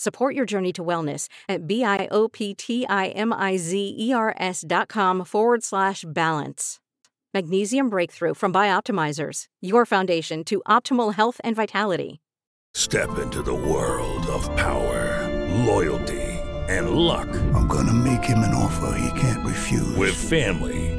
Support your journey to wellness at B-I-O-P-T-I-M-I-Z-E-R-S dot com forward slash balance. Magnesium Breakthrough from Bioptimizers, your foundation to optimal health and vitality. Step into the world of power, loyalty, and luck. I'm gonna make him an offer he can't refuse. With family,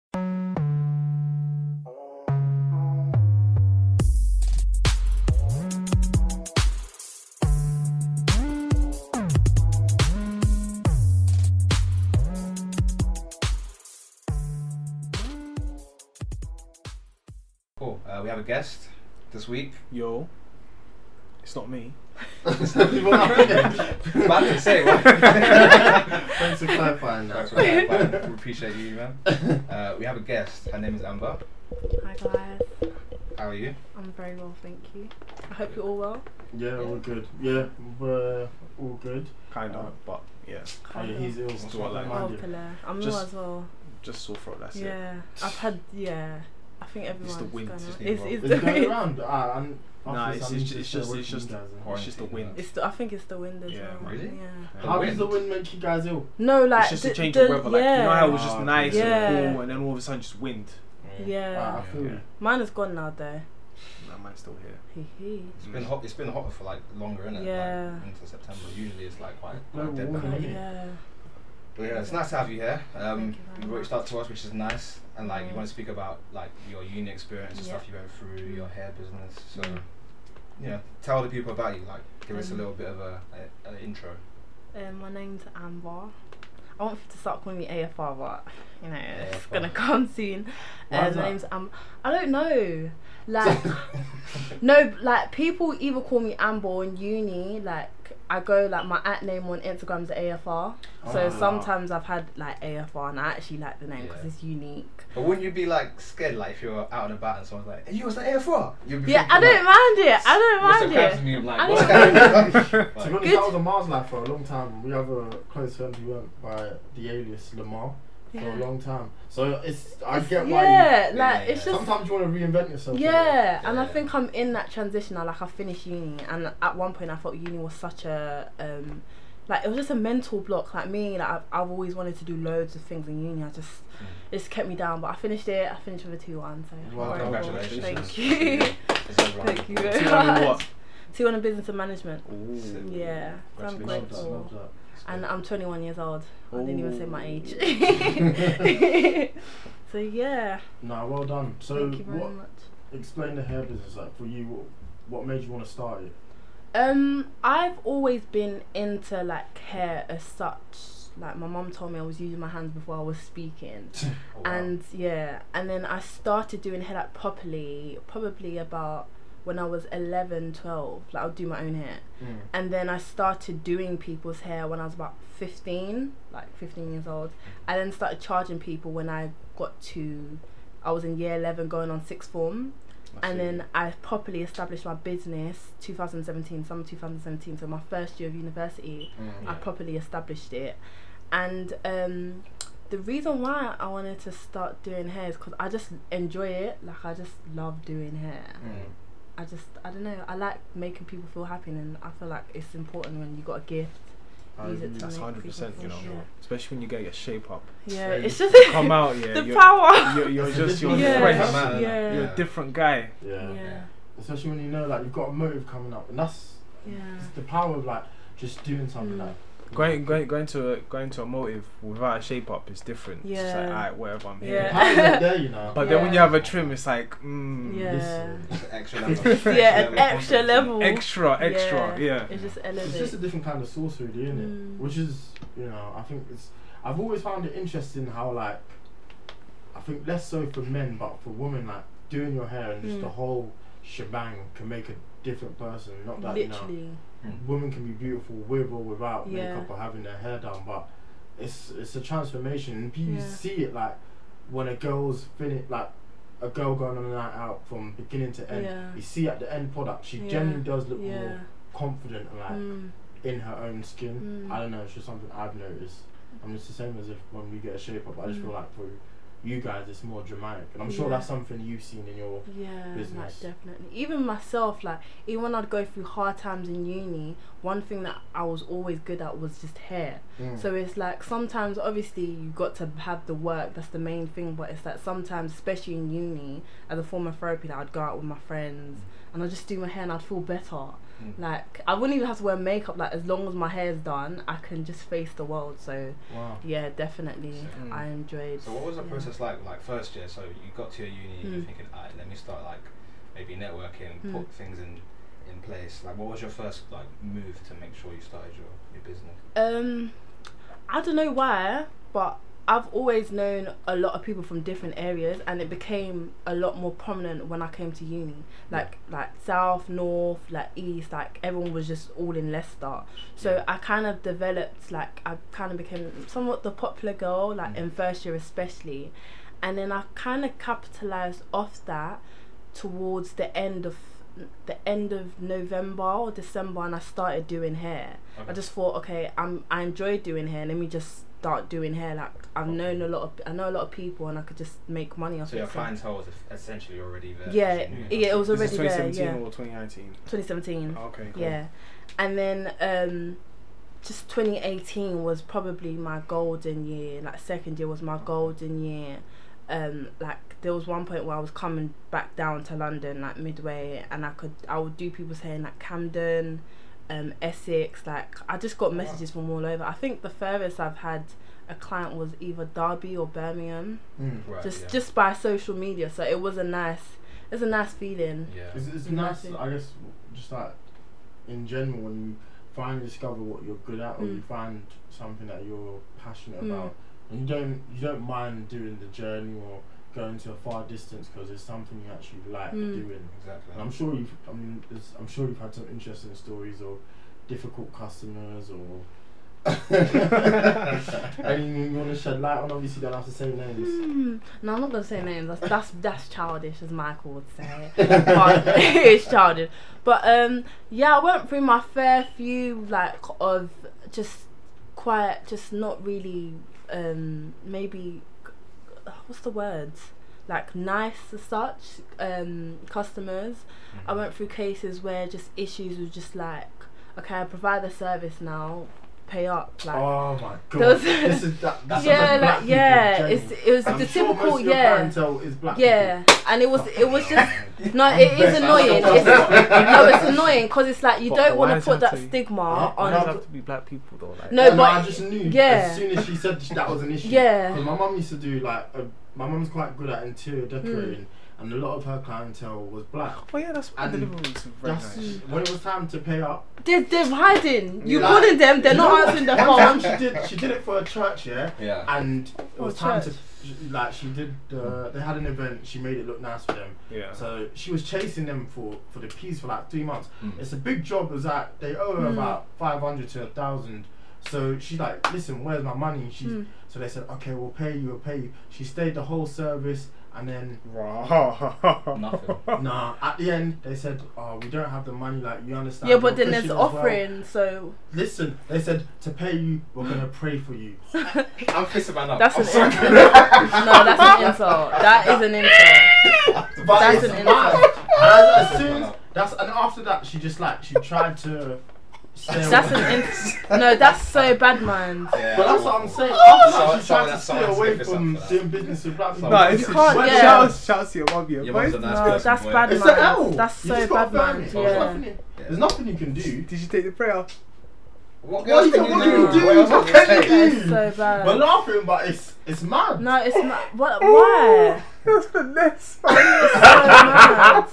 We have a guest this week. Yo, it's not me. About to say, what? Thanks for clarifying that. Thanks for clarifying. We appreciate you, man. Uh, we have a guest. Her name is Amber. Hi guys, How are you? I'm very well, thank you. I hope you're all well. Yeah, all good. Yeah, we're all good. Kind of, but yeah, Oh, yeah, he's ill. That's what I like. Mind you. Pele. I'm Just- ill as well. just sore throat. That's it. Yeah, I've had yeah. I think everyone's the wind, going it's It's, it's the going wind. around? Ah, and Nah, after it's, it's, need it's just it's just you guys, then. it's just the wind. It's the, I think it's the wind as Yeah, well. really? Yeah. The How wind? does the wind make you guys ill? No, like it's just the, a change the, of weather. Like yeah. you know how it was just Oh, nice yeah. and cool, and then all of a sudden just wind. Yeah. Ah, I feel yeah. Mine is gone now though. That man's still here. Hee hee. It's been hot. It's been hotter for like longer, innit? Yeah. Like, into September. Usually it's like quite. No dead warning. yeah. But yeah, it's nice to have you here. Um, you you reached out to us, which is nice, and like you Mm. want to speak about like your uni experience and Yeah. stuff you went through, your hair business. So, Mm. you know, tell the people about you. Like, give us a Um, little bit of a, a an intro. Um, my name's Amber. I want to start calling me AFR, but you know it's gonna come soon. Why Um, my name's Am. I don't know. Like no, like people either call me Amber in uni. Like I go like my at name on Instagram is AFR. So Ah. sometimes I've had like AFR, and I actually like the name because Yeah. it's unique. But wouldn't you be like scared, like if you're out and about and someone's like, "Hey, you was the AFR?" You'd be Yeah, I don't mind it. I don't mind Krabs it. me, I'm like, I don't going on?" To be honest, Good. that was a Mars life for a long time. We have a close friend who went by the alias Lamar for a long time. So it's I It's- get why. yeah, you- like Yeah, it's yeah. Just sometimes you want to reinvent yourself. Yeah, and I think I'm in that transition now. Like I finished uni, and at one point I thought uni was such a um, like it was just a mental block. Like me, like I've, I've always wanted to do loads of things in uni. I just Mm. it kept me down. But I finished it. I finished with a two one. So Well, congratulations. Thank you. Thank you very Two on in much. what? Two one in business and management. Ooh. Yeah, so I'm Love Congratulations. that, grateful. And I'm 21 years old. I didn't even say my age. so yeah, No, well done. So thank you very what? much. Explain the hair business like for you. What, what made you want to start it? Um, I've always been into like hair as such. Like my mum told me I was using my hands before I was speaking, Oh, wow. and yeah, and then I started doing hair like properly probably about when I was 11, 12. Like I'll do my own hair, Mm. and then I started doing people's hair when I was about 15, like 15 years old. I then started charging people when I got to, I was in year 11 going on sixth form I and see. then I properly established my business 2017 summer 2017 so my first year of university Mm, I properly established it and um the reason why I wanted to start doing hair is because I just enjoy it like I just love doing hair Mm. I just I don't know I like making people feel happy and I feel like it's important when you got a gift I use it agree. to That's hundred percent. You know, feel- especially when you get your shape up. Yeah, Yeah, yeah it's just Come out, yeah. the you're, power. You're, you're just you're different fresh. Yeah, yeah. You're a different guy. Yeah. Yeah, Especially when you know like you've got a motive coming up, and that's yeah. it's the power of like just doing something Mm. like Going going going to a, going to a motive without a shape up is different. It's just like Yeah. alright, whatever. I'm here. Yeah. there, you know. But then when you have a trim, it's like mm, Yeah. Listen, It's extra level. Yeah, an extra level. extra, extra. Yeah. It just it's just a different kind of sauce, really, isn't Mm. it? Which is, you know, I think it's. I've always found it interesting how like, I think less so for men, but for women, like doing your hair and just Mm. the whole shebang can make a different person. Not that you know, Literally. Women can be beautiful with or without Yeah. makeup or having their hair done, but it's it's a transformation, and you Yeah. see it like when a girl's finished, like a girl going on a night out from beginning to end. Yeah. You see at the end product, she genuinely does look more confident and like Mm. in her own skin. Mm. I don't know, it's just something I've noticed. I mean, it's the same as if when we get a shape up. I just Mm. feel like for you guys, it's more dramatic, and I'm sure Yeah. that's something you've seen in your. Yeah, business. like definitely. Even myself, like even when I'd go through hard times in uni, one thing that I was always good at was just hair. Mm. So it's like sometimes, obviously, you got to have the work. That's the main thing. But it's that sometimes, especially in uni, as a form of therapy, that I'd go out with my friends and I'd just do my hair and I'd feel better. Mm. Like I wouldn't even have to wear makeup. Like as long as my hair's done, I can just face the world. So wow. yeah, definitely, Mm. I enjoyed. So what was the yeah. process like? Like first year, so you got to your uni, you're Mm. thinking, alright, let me start like maybe networking, Mm. put things in in place. Like, what was your first like move to make sure you started your your business? Um, I don't know why, but I've always known a lot of people from different areas, and it became a lot more prominent when I came to uni. Like like south, north, like east, like everyone was just all in Leicester. So Yeah. I kind of developed like I kind of became somewhat the popular girl, like in first year especially, and then I kind of capitalized off that towards the end of the end of November or December, and I started doing hair. I just thought, okay, I'm I enjoy doing hair. Let me just start doing hair. Like I've known a lot of I know a lot of people, and I could just make money off So your it. so- clientele was essentially already there. Yeah, because yeah, it was Is this already there. 2017 Yeah, or 2019? 2017. Okay, cool. Yeah, and then um, just 2018 was probably my golden year. Like second year was my golden year. Um, like there was one point where I was coming back down to London, like midway, and I could I would do people saying like Camden, um, Essex. Like I just got messages from all over. I think the furthest I've had a client was either Derby or Birmingham, Mm. Right, just yeah. just by social media. So it was a nice, it's a nice feeling. yeah. It's, it's nice, that's. I guess, just like in general, when you finally discover what you're good at, or Mm. you find something that you're passionate Mm. about, and you don't you don't mind doing the journey or going to a far distance because it's something you actually like Mm. doing. Exactly. And I'm sure you've, I mean, I'm sure you've had some interesting stories or difficult customers or. Anything you want to shed light on? Obviously, you don't have to say names. Hmm. No, I'm not gonna say names. That's that's, that's childish, as Michael would say. but it's childish. But um, yeah, I went through my fair few like of just quiet, just not really um maybe what's the words like nice as such um customers. I went through cases where just issues were just like okay, I provide the service now, pay up like. Oh my god! Those- this is that. That's yeah, a black like people yeah, it's it was I'm the sure typical most of your yeah. is black Yeah, people. and it was it was just no, it is annoying. It's, no, it's annoying because it's like you But don't want to put that to- stigma Huh? Why on. does it have to be black people though? Like, No, Yeah, but I just knew. yeah. As soon as she said that was an issue. Yeah. 'Cause my mum used to do like. A, my mum's quite good at interior decorating, mm. And a lot of her clientele was black. oh yeah, that's what And the Deliveroo is very That's nice. when it was time to pay up. They're, they're hiding. You Like, calling them? They're not know, answering the one time phone. She did. She did it for a church, yeah. Yeah. And it Oh, was time church. to, like, she did. Uh, they had an event. She made it look nice for them. Yeah. So she was chasing them for for the piece for like three months. Mm. It's a big job. It was like they owe her Mm. about five hundred to a thousand. So she's like, listen, where's my money? She. Mm. so they said, okay, we'll pay you, we'll pay you. She stayed the whole service, and then Nothing. nah, at the end they said, oh, we don't have the money. Like you understand? Yeah, We're but then there's Christian as well. offering. So Listen, they said to pay you, we're gonna pray for you. I'm pissing man up. that's I'm an sorry. insult. no, that's an insult. That is an insult. But That's it's an mad. insult. And as, as soon as that's and after that, she just like she tried to stay That's an in- no. That's so bad, man. Yeah, But that's what I'm saying. I'm Someone- trying to stay away give us up from doing business with black people. No, Someone- it's You can't- shout, yeah. shout, shout to your mum, your Your boy. a nice No, that's boy. bad, It's man. an L. Oh, that's so bad, man. it. There's Yeah. nothing, there's nothing you can do. Did you take the prayer? What, What else you can what you can do? you What do? else What can you can you say? do? It's so bad. We're laughing, but it's it's mad. No, it's oh. not. What? Why? Oh. That's finesse. so mad.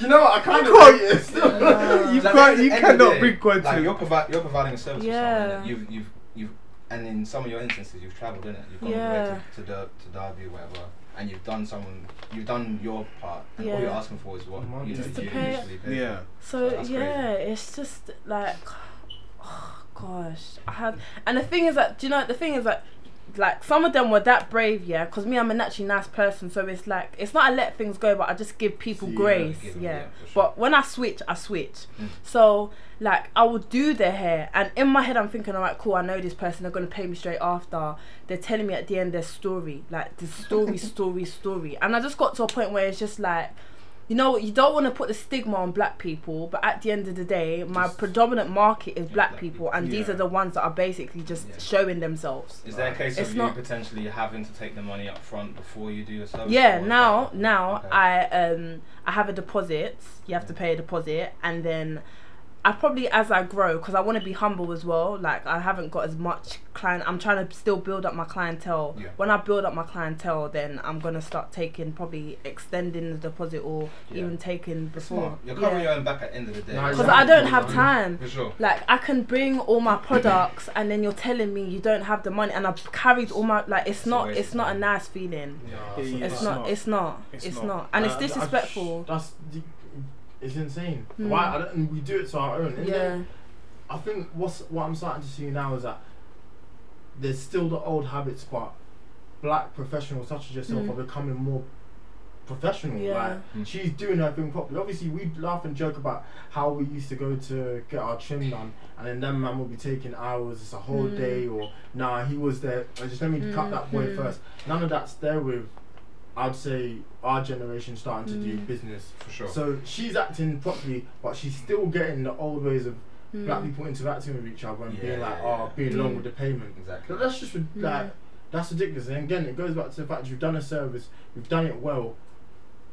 You know what? I kind of can't- hate it still. you like can't. You cannot day, bring content. Like you're, provi- you're providing a service Yeah. for someone. You've, you've, you've, and in some of your instances, you've travelled in it. You've gone Yeah. to, to, Der- to Derby or whatever, and you've done someone, you've done your part, and all you're asking for is what you know Just to you pay- initially paid. Yeah. So That's yeah, it's just like, oh gosh, I had, and the thing is that do you know the thing is that, like some of them were that brave, yeah, because me I'm a naturally nice person, so it's like it's not I let things go, but I just give people See, yeah, grace, yeah. yeah, sure. But when I switch, I switch. Mm. So like I will do their hair, and in my head I'm thinking, alright, cool, I know this person, they're gonna pay me straight after. They're telling me at the end their story, like the story, story, story, and I just got to a point where it's just like you know, you don't want to put the stigma on black people, but at the end of the day, my Just- predominant market is black, black people, people. and these are the ones that are basically just Yeah. showing themselves. Is there a case It's of you potentially having to take the money up front before you do your service? Yeah, now now Okay. I um I have a deposit. You have to pay a deposit, and then I probably as I grow because I want to be humble as well. Like I haven't got as much client. I'm trying to still build up my clientele. Yeah. When I build up my clientele, then I'm gonna start taking probably extending the deposit or Yeah. even taking before. smart. You're covering Yeah. your own back at the end of the day. No, Because exactly. I don't have time. For sure. Like I can bring all my products and then you're telling me you don't have the money and I've carried all my like it's It's not it's not a nice feeling. Yeah, Yeah, It's It's not, not. it's not It's it's not. not and it's Uh, disrespectful. That's the, it's insane. Mm. Why? I don't, and we do it to our own. And Yeah. then I think what's what I'm starting to see now is that there's still the old habits, but black professionals such as yourself Mm. are becoming more professional. Yeah. Like Mm. she's doing her thing properly. Obviously, we laugh and joke about how we used to go to get our trim done, and then that man will be taking hours. It's a whole Mm. day, or nah, he was there. uh, Just let me cut that boy Mhm. first. None of that's there with. I'd say our generation starting to do Mm. business. For sure. So she's acting properly, but she's still getting the old ways of black Mm. people interacting with each other and Yeah, being like, yeah, oh, yeah. being along Mm. with the payment. exactly. But that's just rid- like that's ridiculous. And again, it goes back to the fact you've done a service, you've done it well,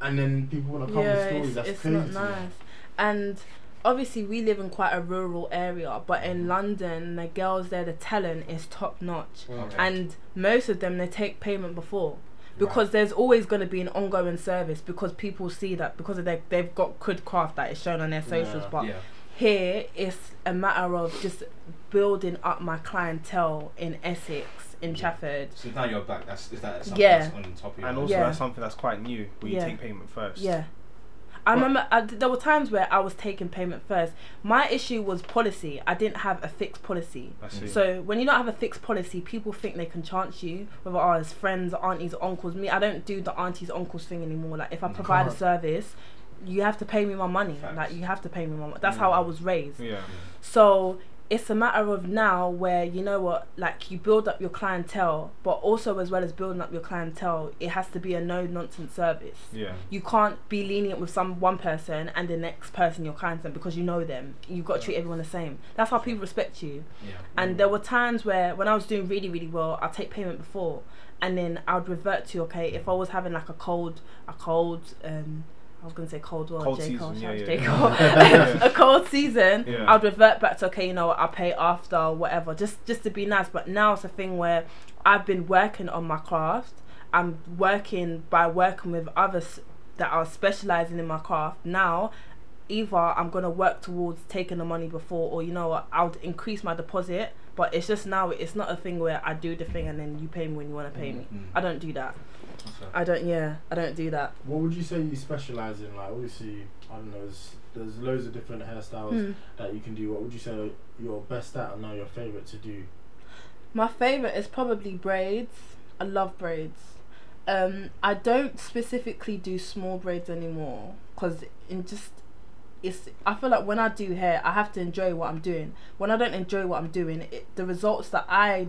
and then people want to come with yeah, stories. it's, That's it's crazy. not to me. nice. And obviously, we live in quite a rural area, but in London, the girls there, the talent is top notch, Okay. and most of them they take payment before. Because there's always going to be an ongoing service because people see that because of their, they've got good craft that is shown on their socials. Yeah. But yeah. here it's a matter of just building up my clientele in Essex, in Chafford. So now you're back. That's is that something Yeah. that's on top of your And also, Yeah. that's something that's quite new, where you Yeah. take payment first. Yeah. I But- remember uh, I, there were times where I was taking payment first. My issue was policy. I didn't have a fixed policy. So when you don't have a fixed policy, people think they can chance you, whether oh, as friends, aunties, uncles. Me, I don't do the aunties, uncles thing anymore. Like if I provide a service, you have to pay me my money. Facts. Like you have to pay me my money. That's mm. how I was raised. yeah. So it's a matter of now where you know what, like you build up your clientele, but also as well as building up your clientele, it has to be a no nonsense service Yeah. you can't be lenient with some one person and the next person you're kind to because you know them. You've got to treat everyone the same. That's how people respect you. Yeah. And there were times where when I was doing really really well, I'd take payment before, and then I'd revert to okay if I was having like a cold a cold um. I was gonna say cold war, Cold J. Cole, season, yeah, to J. Cole. a cold season, Yeah. I'd revert back to okay, you know I'll pay after whatever, just just to be nice. But now it's a thing where I've been working on my craft. I'm working by working with others that are specializing in my craft. Now, either I'm gonna work towards taking the money before, or you know what, I'll increase my deposit. But it's just now, it's not a thing where I do the thing and then you pay me when you want to pay me. Mm. I don't do that. That's. I don't. Yeah, I don't do that. What would you say you specialize in? Like, obviously, I don't know. There's, there's loads of different hairstyles Hmm. that you can do. What would you say you're best at, and now your favorite to do? My favorite is probably braids. I love braids. Um, I don't specifically do small braids anymore because in just it's. I feel like when I do hair, I have to enjoy what I'm doing. When I don't enjoy what I'm doing, it, the results that I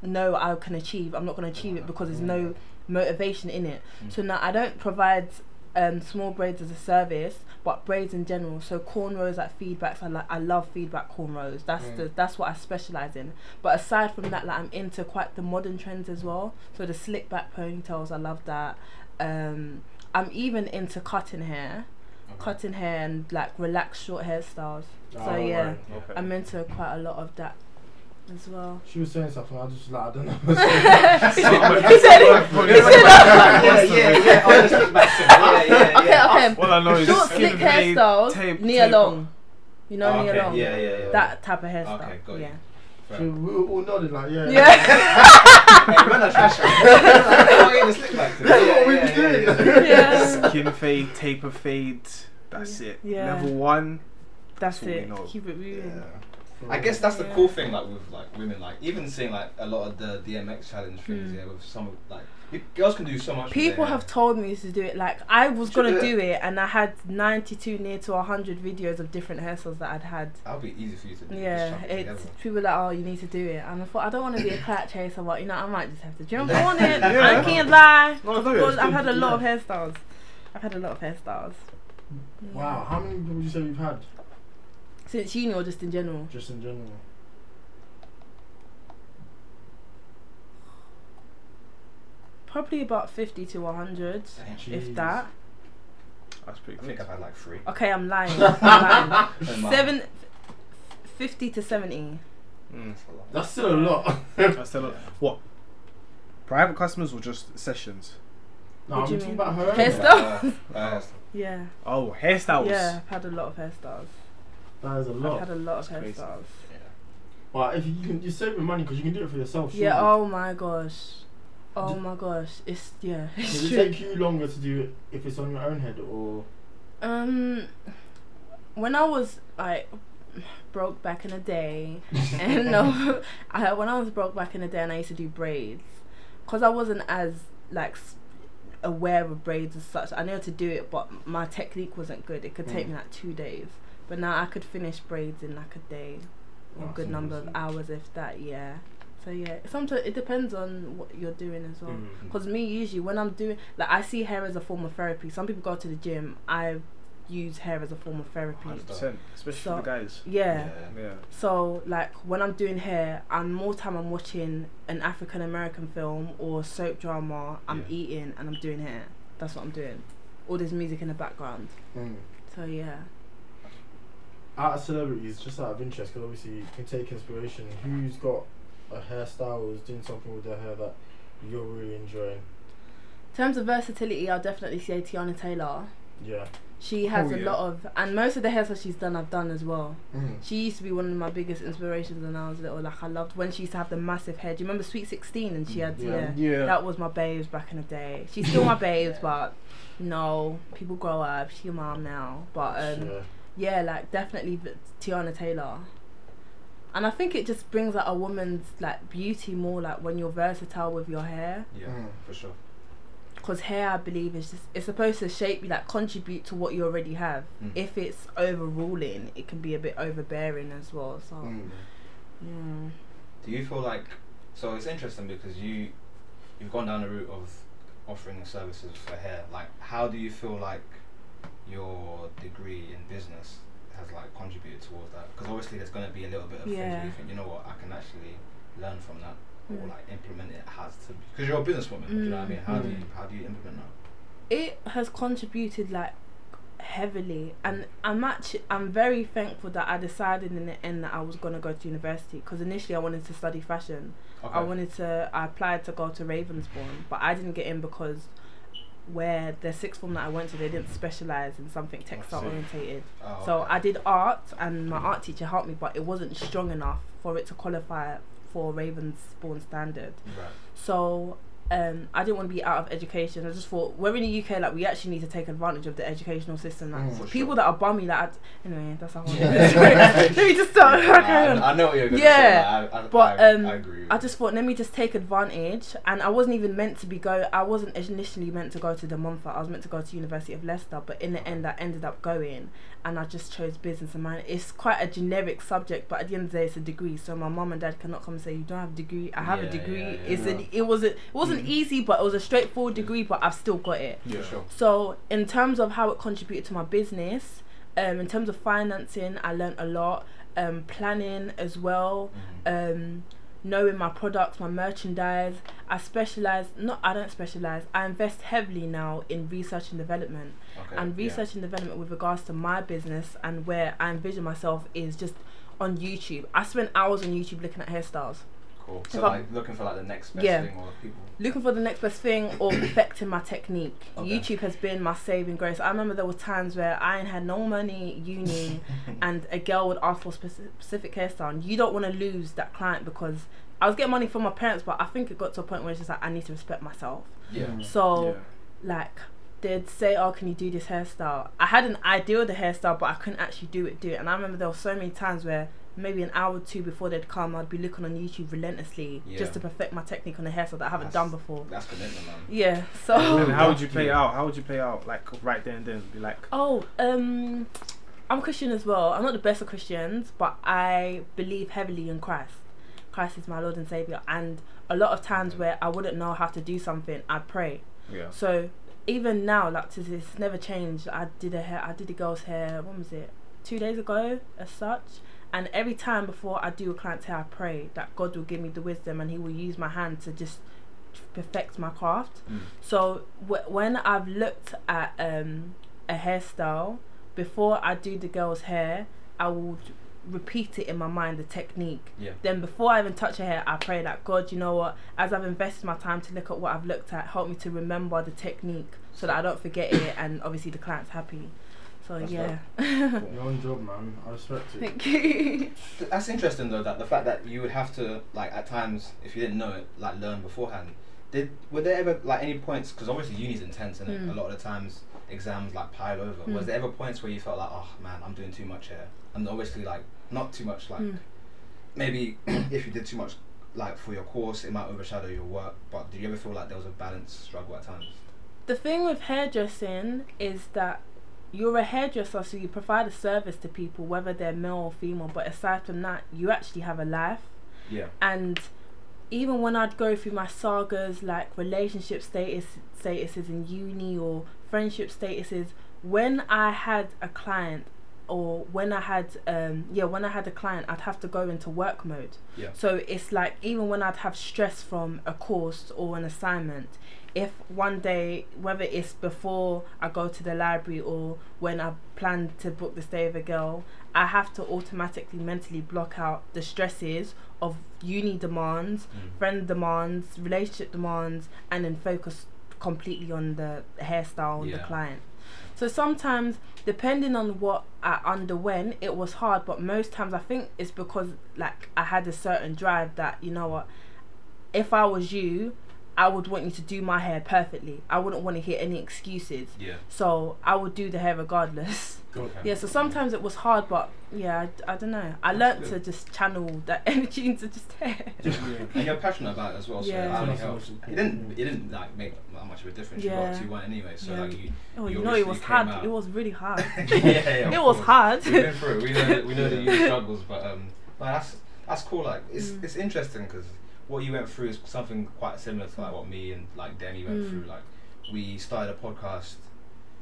know I can achieve, I'm not going to achieve it because there's no motivation in it. So now I don't provide um, small braids as a service, but braids in general. So cornrows like feedbacks. I like I love feedback cornrows. That's Mm. the that's what I specialize in. But aside from that, like I'm into quite the modern trends as well. So the slick back ponytails, I love that. Um, I'm even into cutting hair, Okay. cutting hair and like relaxed short hairstyles. So Oh, yeah, right. Okay. I'm into quite a lot of that as well. She was saying something. I just like I don't know. he said it. yeah, yeah, yeah. Just look back to it. Yeah, yeah, Okay, yeah. okay. All I know is Short skin slick fade, hairstyles, tape- Nia tape Long. You know Oh, Nia okay, Long? yeah, yeah, yeah. That type of hairstyle. Okay, got you. yeah. So we were all nodding like yeah. Yeah. Hey, man, that's trash. I'm getting the slick back. That's Yeah, what we yeah, be yeah, doing. yeah. yeah. Skin fade, taper fade. That's it. Yeah. Level one. That's That's it. Keep it moving. Yeah. I guess that's the Yeah. cool thing, like with like women, like even seeing like a lot of the DMX challenge things, Mm. yeah, with some of like you, girls can do so much. People have told me to do it. Like I was Should gonna do it. do it, and I had ninety-two near to hundred videos of different hairstyles that I'd had. That'll be easy for you to do. Yeah, it it's together. people are like, oh, you need to do it, and I thought I don't want to be a clout chaser, but you know, I might just have to jump on it. I can't lie. No, Of do it. course, It's I've had a lot of hairstyles. I've had a lot of hairstyles. Wow, how many would you say you've had Since uni or just in general? just in general? Probably about fifty to hundred, Damn. if that. That's pretty I think. I've had like three. Okay, I'm lying. I'm lying. And mine. Seven, fifty to seventy. Mm. That's a lot. That's still a lot. That's still a, lot. what? Private customers or just sessions? no, What I'm do you talking mean? about her. Hairstyle? Uh, uh, Yeah. Oh, hairstyles. Yeah, I've had a lot of hairstyles. That is a I've lot. had a lot of That's crazy. hairstyles. But if you can, you're saving money because you can do it for yourself. Yeah. surely. Oh my gosh. Oh D- my gosh. It's yeah. It's Does it true. take you longer to do it if it's on your own head or? Um, when I was like broke back in the day, and no, I, when I was broke back in the day, and I used to do braids, cause I wasn't as like aware of braids as such. I knew how to do it, but my technique wasn't good. It could take Mm. me like two days, but now I could finish braids in like a day, or a That's good number of hours, if that. Yeah. So yeah, sometimes it depends on what you're doing as well. Because me, usually when I'm doing, like, I see hair as a form of therapy. Some people go to the gym. I use hair as a form of therapy. 100%. Especially So- for the guys. Yeah. Yeah. So like when I'm doing hair, I'm more time I'm watching an African American film or soap drama. I'm Yeah. eating and I'm doing hair. That's what I'm doing. All this music in the background. Mm. So yeah. Out of celebrities, just out of interest, because obviously you can take inspiration. Who's got a hairstyle or is doing something with their hair that you're really enjoying? In terms of versatility, I'll definitely say Teyana Taylor. Yeah. She has Oh, a yeah. lot of, and most of the hairstyles she's done, I've done as well. Mm. She used to be one of my biggest inspirations when I was little. Like I loved when she used to have the massive hair. Do you remember Sweet Sixteen? And she had Yeah. yeah, Yeah. that was my babes back in the day. She's still my babes, but no, people grow up. She's your mom now, but um, yeah. Yeah, like definitely v- Teyana Taylor. And I think it just brings out a woman's like beauty more, like when you're versatile with your hair. Yeah, Mm. for sure. Because hair, I believe, is just it's supposed to shape you, like contribute to what you already have. Mm. If it's overruling, it can be a bit overbearing as well. So Mm. yeah. Do you feel like so? It's interesting because you you've gone down the route of offering services for hair. Like, how do you feel like your degree in business has like contributed towards that? Because obviously there's going to be a little bit of things Yeah. where you think, you know what, I can actually learn from that or Mm. like implement it has to because you're a businesswoman. Do you know what I mean? How do Mm. you how do you implement that? it has contributed like heavily and i'm actually i'm very thankful that i decided in the end that i was going to go to university because initially i wanted to study fashion okay. i wanted to i applied to go to ravensbourne but i didn't get in because where the sixth form that i went to they didn't specialize in something oh, textile see. orientated Oh, so okay. i did art and my art teacher helped me but it wasn't strong enough for it to qualify for ravensbourne standard right. so um, I didn't want to be out of education. I just thought we're in the UK, like we actually need to take advantage of the educational system. Like, Mm, people sure. that are bummy, that I'd, anyway, that's how I. Let me just start. Yeah, I. I know what you're going to Yeah, say. I, I, but, I, um, I I just thought, let me just take advantage. And I wasn't even meant to be go. I wasn't initially meant to go to De Montfort. I was meant to go to University of Leicester. But in the end, I ended up going, and I just chose business and man. It's quite a generic subject, but at the end of the day, it's a degree. So my mum and dad cannot come and say you don't have a degree. I have Yeah, a degree. yeah, it's an. It wasn't. It wasn't wasn't easy, but it was a straightforward degree. But I've still got it. Yeah. Sure. So in terms of how it contributed to my business, um, in terms of financing, I learned a lot. Um, planning as well. Mhm. Um, knowing my products, my merchandise. I specialize. Not I don't specialize. I invest heavily now in research and development. Okay. And yeah. research and development with regards to my business and where I envision myself is just on YouTube. I spend hours on YouTube looking at hairstyles. Cool. if So I'm- like looking for like the next best Yeah. thing or people. looking for the next best thing or perfecting my technique. Okay. YouTube has been my saving grace. I remember there were times where I had no money, uni, and a girl would ask for a specific hairstyle, and you don't want to lose that client because I was getting money from my parents, but I think it got to a point where it's just like I need to respect myself. Yeah. Mm. So, Yeah. like, they'd say, "Oh, can you do this hairstyle?" I had an idea of the hairstyle, but I couldn't actually do it. Do it, and I remember there were so many times where maybe an hour or two before they'd come, I'd be looking on YouTube relentlessly Yeah. just to perfect my technique on the hairstyle that I haven't That's- done before. That's commitment, man. Yeah. So. And how would you that's play cute. out? How would you play out? Like right there and then, be like, Oh, um, I'm Christian as well. I'm not the best of Christians, but I believe heavily in Christ. Christ is my Lord and Savior, and a lot of times where I wouldn't know how to do something, I'd pray. yeah, So even now, like to this, it's never changed. I did a hair, I did a girl's hair. When was it? Two days ago, as such. And every time before I do a client's hair, I pray that God will give me the wisdom and He will use my hand to just perfect my craft. Mm. So w- when I've looked at um, a hairstyle before I do the girl's hair, I will repeat it in my mind the technique. Yeah. Then before I even touch her hair, I pray that God, you know what? As I've invested my time to look at what I've looked at, help me to remember the technique so that I don't forget it, and obviously the client's happy. So That's yeah. Your own job, man. I respect it. Thank you. That's interesting though. That the fact that you would have to like at times, if you didn't know it, like learn beforehand. Did were there ever like any points? Because obviously uni's intense, and Mm. a lot of the times exams like pile over. Mm. Was there ever points where you felt like, oh man, I'm doing too much here, and obviously like not too much like Mm. maybe if you did too much like for your course, it might overshadow your work. But did you ever feel like there was a balance struggle at times? The thing with hairdressing is that you're a hairdresser, so you provide a service to people, whether they're male or female. But aside from that, you actually have a life. Yeah. And even when I'd go through my sagas, like relationship status statuses in uni or friendship statuses, when I had a client or when I had um yeah when I had a client, I'd have to go into work mode. Yeah. So it's like even when I'd have stress from a course or an assignment, if one day, whether it's before I go to the library or when I plan to book the stay of a girl, I have to automatically mentally block out the stresses of uni demands, Mm. friend demands, relationship demands, and then focus completely on the hairstyle and the client. So sometimes, depending on what I underwent, it was hard. But most times, I think it's because like I had a certain drive that you know what, if I was you, I would want you to do my hair perfectly. I wouldn't want to hear any excuses. Yeah. So I would do the hair regardless. Okay. Yeah, so sometimes it was hard, but yeah, I, I don't know. I That's learnt good. to just channel that energy into just hair. and you're passionate about it as well, so Yeah. it only That's helps. most It didn't. It didn't like make that much of a difference. You got Yeah. what you want anyway, so Yeah. like you. Oh, you you know, it was hard. came out- It was really hard. yeah, yeah, it was course. hard. We've been through it. We know. We know the uni struggles, but um, but that's that's cool. Like it's Mm. it's interesting because what you went through is something quite similar to like what me and like Demi went Mm. through. Like we started a podcast.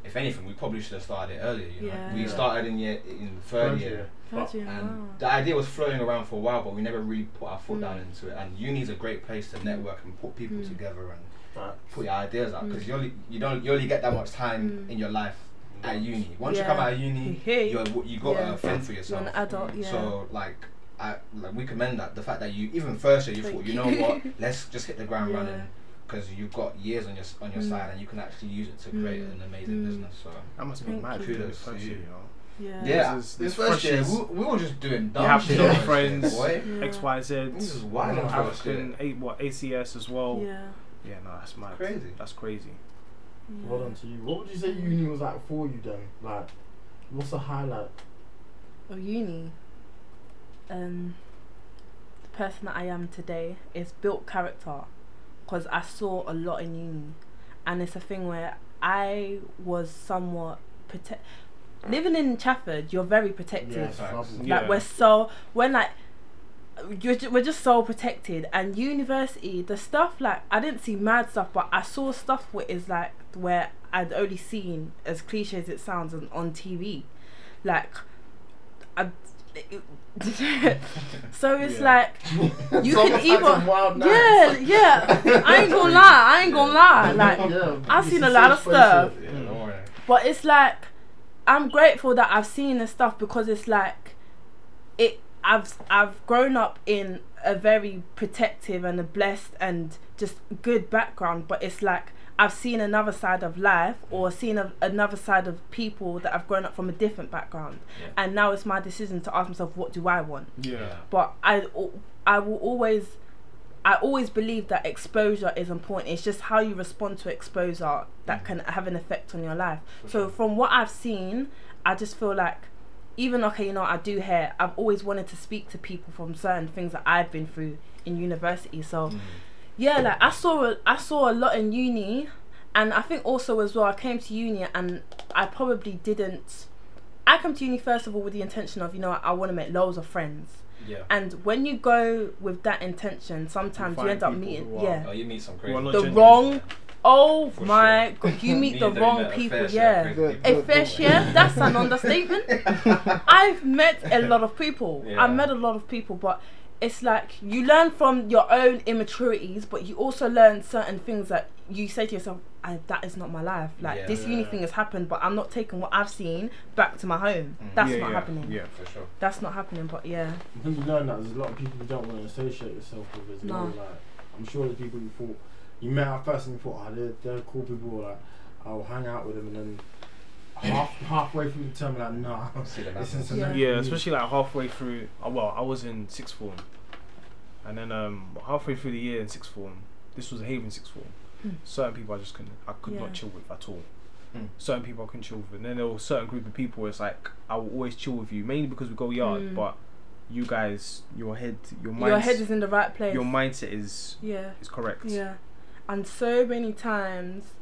If anything, we probably should have started it earlier. You know, Yeah. we Yeah. started in year in third Third year. year. Virgin, And wow. the idea was floating around for a while, but we never really put our foot Mm. down into it. And uni is a great place to network and put people Mm. together and Facts. put your ideas out because Mm. you only you don't you only get that much time Mm. in your life at uni. Once you come out of uni, you're you got Yeah. a fend for You're yourself. an adult, yeah. So like. I, like we commend that the fact that you even first year you Thank thought you know what let's just hit the ground Yeah. running because you've got years on your on your Mm. side and you can actually use it to create Mm. an amazing Mm. business so that must have been Thank mad you. doing Kudos to you. year, you know. Yeah. yeah This is- this this first year we, we were just doing dumb You have to shit know friends, boy. Yeah. X, Y, Z, This is wild Yeah. first year. African, A, what ACS as well. Yeah. Yeah, no, that's mad. Crazy. That's crazy. Well done to you. What would you say uni was like for you then? Like, what's the highlight? Of uni. Um, the person that I am today is built character, because I saw a lot in uni, and it's a thing where I was somewhat protect. Living in Chafford, you're very protective. Yes, Facts. Like Yeah. we're so when like you're ju- we're just so protected. And university, the stuff like I didn't see mad stuff, but I saw stuff where is like where I'd only seen as cliche as it sounds on, on TV, like I. so it's Yeah. like you Some can had either yeah yeah I ain't gonna lie I ain't gonna lie like Yeah, I've seen a a lot of stuff Yeah, Mm. don't worry. but it's like I'm grateful that I've seen this stuff because it's like it I've I've grown up in a very protective and a blessed and just good background but it's like I've seen another side of life or seen a, another side of people that have grown up from a different background Yeah. and now it's my decision to ask myself what do I want Yeah. but I I will always I always believe that exposure is important. It's just how you respond to exposure that can have an effect on your life. So from what I've seen, I just feel like even okay, you know, I do hair. I've always wanted to speak to people from certain things that I've been through in university. So mm. Yeah, like I saw a, I saw a lot in uni, and I think also as well I came to uni and I probably didn't. I come to uni first of all with the intention of you know I want to make loads of friends. Yeah. And when you go with that intention, sometimes you, find end up meeting are- yeah Oh, you meet some crazy. the genuine. wrong. Oh For my sure. god, you meet Me the wrong met a people. fair Yeah, of a people. fair share. That's an understatement. I've met a lot of people. Yeah. I've met a lot of people, but it's like you learn from your own immaturities, but you also learn certain things that you say to yourself, I, "That is not my life. Like Yeah. this uni Yeah. thing has happened, but I'm not taking what I've seen back to my home. Mm. That's yeah, not yeah, happening. Yeah. For sure. That's not happening. But yeah, When you learn that, there's a lot of people you don't want to associate yourself with as No. well. Like, I'm sure there's people you thought you met at first and you thought, oh, they're, they're cool people. Like, I'll hang out with them, and then half halfway through the term, like, nah, See them this happen. isn't Yeah. Yeah, especially like halfway through. Uh, well, I was in sixth form, and then um halfway through the year in sixth form, this was a Haven sixth form. Hmm. Certain people I just couldn't, I could Yeah. not chill with at all. Hmm. Certain people I couldn't chill with, and then there were a certain group of people. Where it's like I will always chill with you, mainly because we go yard. Hmm. But you guys, your head, your mind, your head is in the right place. your mindset is yeah. is correct. Yeah. And so many times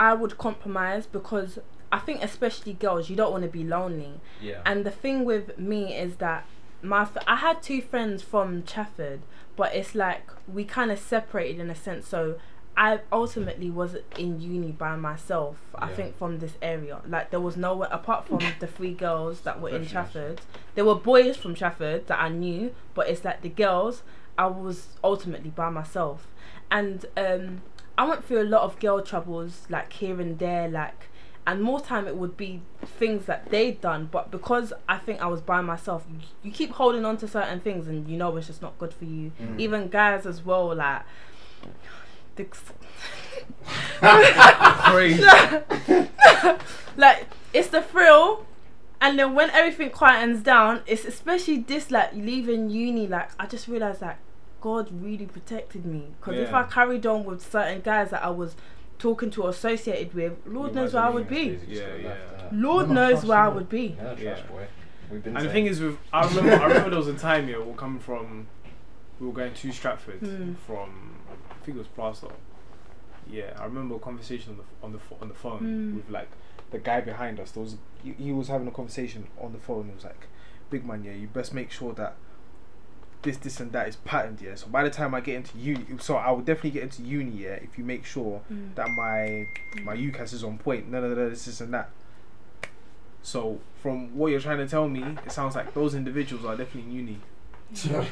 I would compromise because I think especially girls, you don't want to be lonely. Yeah. And the thing with me is that my f- I had two friends from Chafford, but it's like we kind of separated in a sense. So I ultimately was in uni by myself. I think from this area, like there was no one apart from the three girls that were in. Chafford. There were boys from Chafford that I knew, but it's like the girls. I was ultimately by myself, and um, I went through a lot of girl troubles, like here and there, like and more time it would be things that they'd done but because i think i was by myself you, you keep holding on to certain things and you know it's just not good for you Mm. even guys as well like the, like it's the thrill and then when everything quietens down it's especially this like leaving uni like i just realized that god really protected me because if i carried on with certain guys that i was talking to or associated with lord knows where i would be Yeah, yeah. lord knows where i would be Yeah, trash boy. We've been And the thing is, with I remember, I remember there was a time here we were coming from, we were going to Stratford Hmm. from, I think it was Plaistow. Yeah, I remember a conversation on the on the on the phone Hmm. with like the guy behind us. There was he, he was having a conversation on the phone. It was like, "Big man, yeah, you best make sure that this, this, and that is patterned, yeah. So by the time I get into uni, so I will definitely get into uni, yeah, if you make sure Mm. that my my UCAS is on point. No, no, no, this, this, and that. So from what you're trying to tell me, it sounds like those individuals are definitely in uni.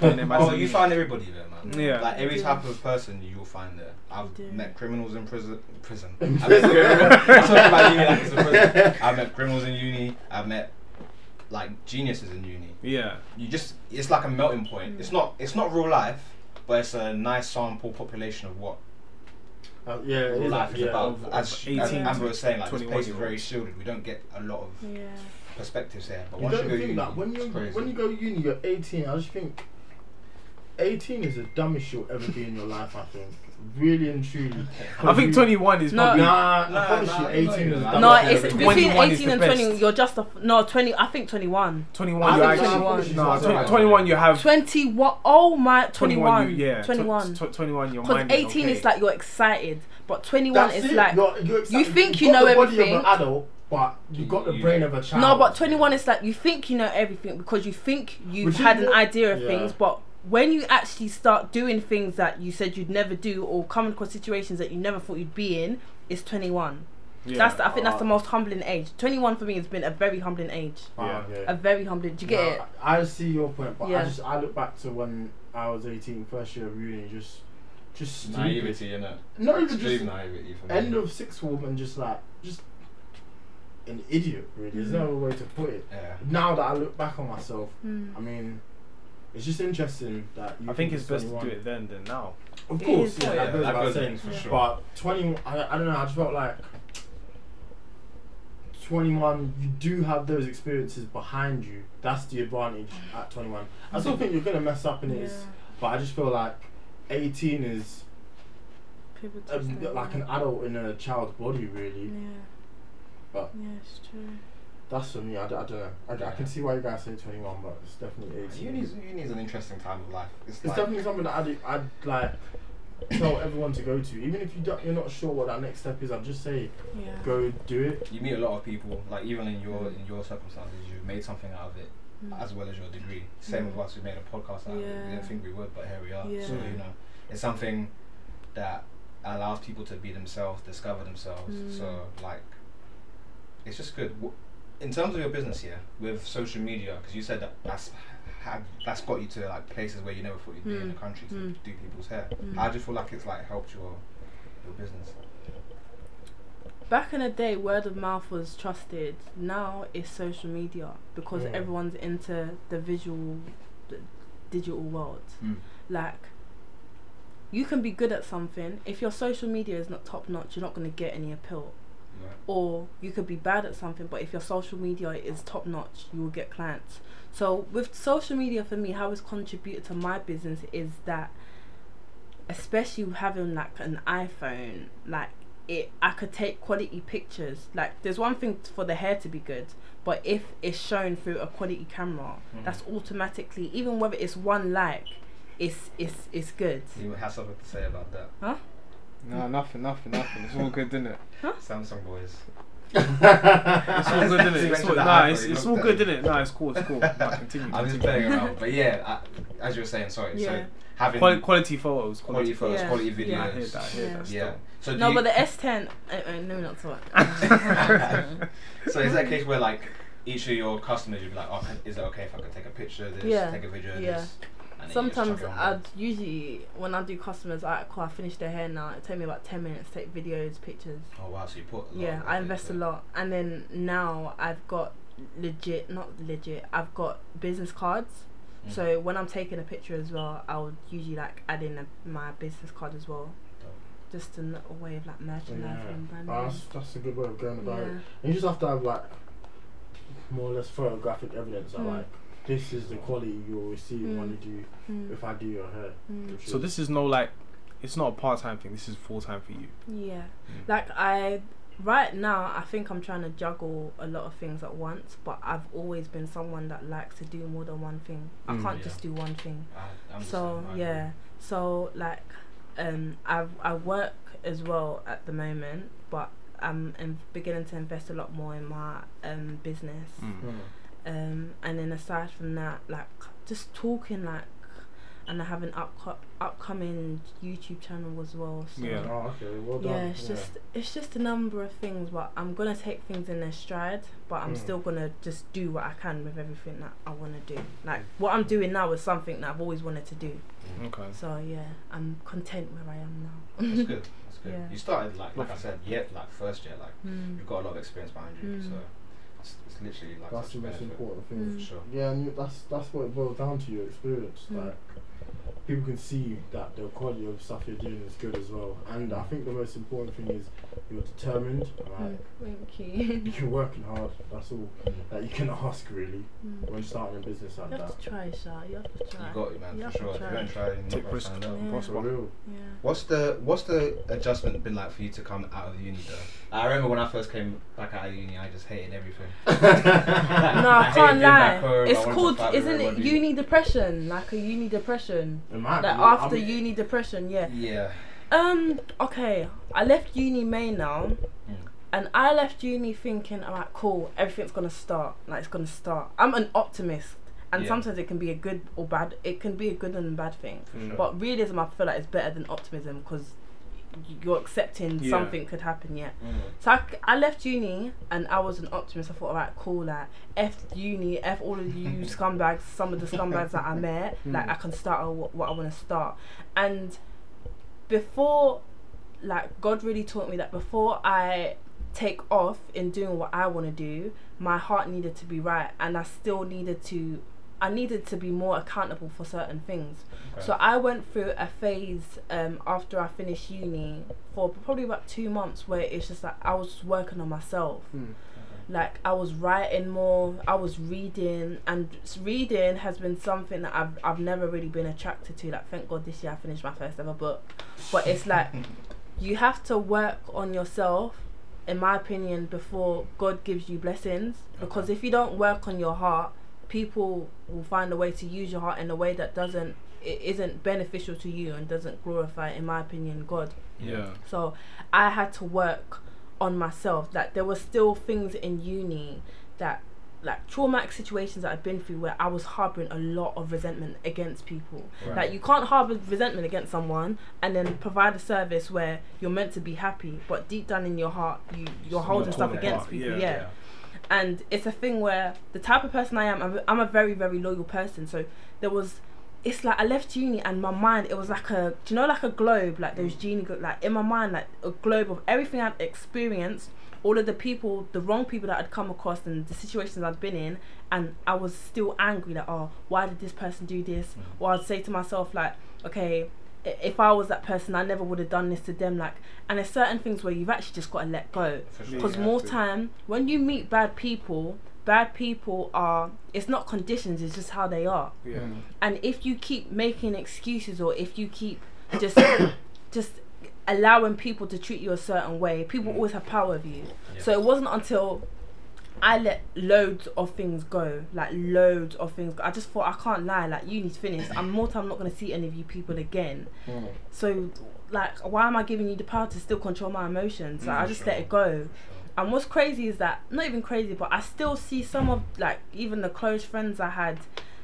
And then my Oh, you find everybody there, man. Yeah. Like every type of person you'll find there. I've do. met criminals in prison. Prison. I've met criminals. I'm talking about uni like it's a prison. I've met criminals in uni. I've met like geniuses in uni. Yeah. You just it's like a melting point. Mm. It's not it's not real life, but it's a nice sample population of what Uh, yeah, real is. life is yeah. about. Of- as, of as Amber was saying, like this 21 place is very shielded. We don't get a lot of yeah perspectives here. But You once you don't go think uni, that when you when you go uni, you're 18. I just think 18 is the dumbest you'll ever be in your life. I think, really and truly. I think 21 is probably. Nah, Nah, I promise nah, you, 18 not is even the that. dumbest. no I'm it's between 21 is 18 the and best. 20 you're just a no 20 i think 21 21 I you think actually. 21. No, It's tw- alright. 21 you have. 21 oh my 21 you, yeah. tw- 21 tw- 21 your because mind 18 okay. is like you're excited but 21 That's is it. like You're, you're you think You've you got know the body everything. of an adult, but you've got the You- brain of a child. No, but 21 is like you think you know everything because you think you've Which is had an what- idea of yeah. things, but when you actually start doing things that you said you'd never do or come across situations that you never thought you'd be in, it's 21. yeah. That's the, I think that's the most humbling age. 21 for me has been a very humbling age. Ah, Yeah. A very humbling. Do you get No, it? I I see your point, but Yeah. I just I look back to when I was 18, first year of uni, just just stupid. Naivety, innit? Not even Extreme just naivety for me. end of sixth form and just like just an idiot. Really, there's no other way to put it. Yeah. Now that I look back on myself, Mm. I mean, it's just interesting that you I think it's best to do it then than now. Of course, is, yeah, yeah. that goes without saying. for sure. But 20, I, I don't know, I just felt like 21, you do have those experiences behind you. That's the advantage at 21. I still think you're going to mess up in it, Yeah. but I just feel like 18 is a, like an adult in a child's body, really. Yeah. But- yeah, it's true. That's for me, I, d- I don't know. I, d- I can see why you guys say 21, but it's definitely 18. Uni's, uni's an interesting time of life. It's, It's like, definitely something that I'd, I'd like tell everyone to go to. Even if you don't, you're not sure what that next step is, I'd just say Yeah. go do it. you meet a lot of people, like even in your in your circumstances, you've made something out of it, Mm. as well as your degree. Same with us, we made a podcast out of it. We Yeah. didn't think we would, but here we are. So Yeah. you know, it's something that allows people to be themselves, discover themselves. Mm. So like, it's just good. W- In terms of your business here with social media, because you said that that's had that's got you to like places where you never thought you'd be in Mm. the country to Mm. do people's hair. Mm. How do you feel like it's like helped your your business? Back in the day, word of mouth was trusted. Now it's social media because everyone's into the visual, the digital world. Mm. Like, you can be good at something. If your social media is not top notch, you're not going to get any appeal. Yeah. Or you could be bad at something, but if your social media is top notch, you will get clients. So with social media for me, how it's contributed to my business is that, especially having like an iPhone, like it, I could take quality pictures. Like there's one thing for the hair to be good, but if it's shown through a quality camera, Mhm. that's automatically even whether it's one like, it's it's it's good. You have something to say about that, Huh? No, nothing, nothing, nothing. It's all good, isn't it? Samsung boys. It's all good, isn't it? It's all, nah, it's, it's all good, it. isn't it? Nah, it's cool, it's cool. Nah, continue. I'm just playing around, but yeah, I, as you were saying, sorry. Yeah. So having Quality, quality photos. quality photos, Yeah. quality videos. Yeah, I hear that. I hear Yeah. that. Yeah. So No, but the S10. Uh, uh, no, not to so is that a case where like each of your customers you'd be like, oh, is it okay if I could take a picture of this, Yeah. take a video of Yeah. this? And then you just Sometimes chuck it on I'd usually when I do customers, I cool, I finish their hair now. It take me about ten minutes to take videos, pictures. Oh wow, so you put. A lot Yeah, of I effort invest a lot, and then now I've got legit, not legit. I've got business cards. Mm. So when I'm taking a picture as well, I would usually like add in a, my business card as well, Dope. just a little way of like merchandising Yeah. and branding. Oh, that's, that's a good way of going about it. And you just have to have like more or less photographic evidence that Mm. like this is the quality you'll receive Mm. when you do Mm. if I do your hair. Mm. So this is no like, it's not a part time thing. This is full time for you. Yeah. Mm. Like I right now I think I'm trying to juggle a lot of things at once, but I've always been someone that likes to do more than one thing. I Mm. can't Yeah. just do one thing. I, So same, I agree. yeah. So like um I I work as well at the moment, but I'm in, beginning to invest a lot more in my um business. Mm. Um and then aside from that, like just talking like and I have an up upcoming YouTube channel as well. So Yeah. Oh, okay. Well done. yeah, it's just it's just a number of things, but I'm gonna take things in their stride. But I'm Mm. still gonna just do what I can with everything that I wanna do. Like what I'm doing now is something that I've always wanted to do. Okay. So yeah, I'm content where I am now. That's good. That's good. Yeah. You started like like I said, yeah, like first year, like Mm. you've got a lot of experience behind you, Mm. so it's, it's literally like that's such the a most important thing. Mm. For sure. Yeah, and you, that's that's what it boils down to your experience. Mm. Like people can see that the quality of stuff you're doing is good as well. And I think the most important thing is you're determined. Mm, Like Thank you. you're working hard. That's all that you can ask really Mm. when starting a business like You have that. to try, Sha. You have to try. You got it, man, You for have to sure. If you try. don't try, you're not Take gonna risk. find out. Yeah. Prosper. For real. Yeah. What's the what's the adjustment been like for you to come out of uni though? I remember when I first came back out of uni, I just hated everything. No, I, hated can't lie. home, It's called, isn't it uni depression? Like a uni depression. It might Like be. after I mean, uni depression, yeah. Yeah. Um. Okay. I left uni May now. Mm. And I left uni thinking, all right, cool, everything's gonna start. Like it's gonna start. I'm an optimist, and Yeah. sometimes it can be a good or bad. It can be a good and bad thing. Mm. But realism, I feel like is better than optimism because you're accepting Yeah. something could happen. yet. Mm. So I, I left uni and I was an optimist. I thought, alright, cool, like F uni, F all of you scumbags, some of the scumbags that I met, like I can start what, what I want to start. And before, like, God really taught me that before I take off in doing what I want to do, my heart needed to be right and I still needed to. I needed to be more accountable for certain things. Okay. So I went through a phase um, after I finished uni for probably about two months where it's just like I was working on myself. Mm. Like I was writing more, I was reading, and reading has been something that I've I've never really been attracted to. Like thank God this year I finished my first ever book, but it's like you have to work on yourself, in my opinion, before God gives you blessings. Because if you don't work on your heart, people will find a way to use your heart in a way that doesn't it isn't beneficial to you and doesn't glorify, in my opinion, God. Yeah. So I had to work on myself. That there were still things in uni that like traumatic situations that I'd been through where I was harboring a lot of resentment against people. Right. Like you can't harbor resentment against someone and then provide a service where you're meant to be happy, but deep down in your heart you you're holding stuff against apart. people. Yeah. yeah and it's a thing where the type of person I am, I'm, I'm a very very loyal person. So there was, it's like I left uni and my mind it was like a, do you know like a globe, like those mm. genie, like in my mind like a globe of everything I'd experienced, all of the people, the wrong people that I'd come across and the situations I'd been in, and I was still angry like oh why did this person do this? Mm. Or I'd say to myself like okay. I- If I was that person, I never would have done this to them. Like, and there's certain things where you've actually just got to let go For sure. because Yeah, more absolutely. time when you meet bad people bad people are it's not conditions it's just how they are Yeah. Mm. and if you keep making excuses or if you keep just just allowing people to treat you a certain way people mm. always have power over you so it wasn't until I let loads of things go, like loads of things. Go. I just thought I can't lie, like uni's finished. I'm more time not gonna see any of you people again. Mm. So, like, why am I giving you the power to still control my emotions? Like, I mm, just let it go. And what's crazy is that not even crazy, but I still see some of like even the close friends I had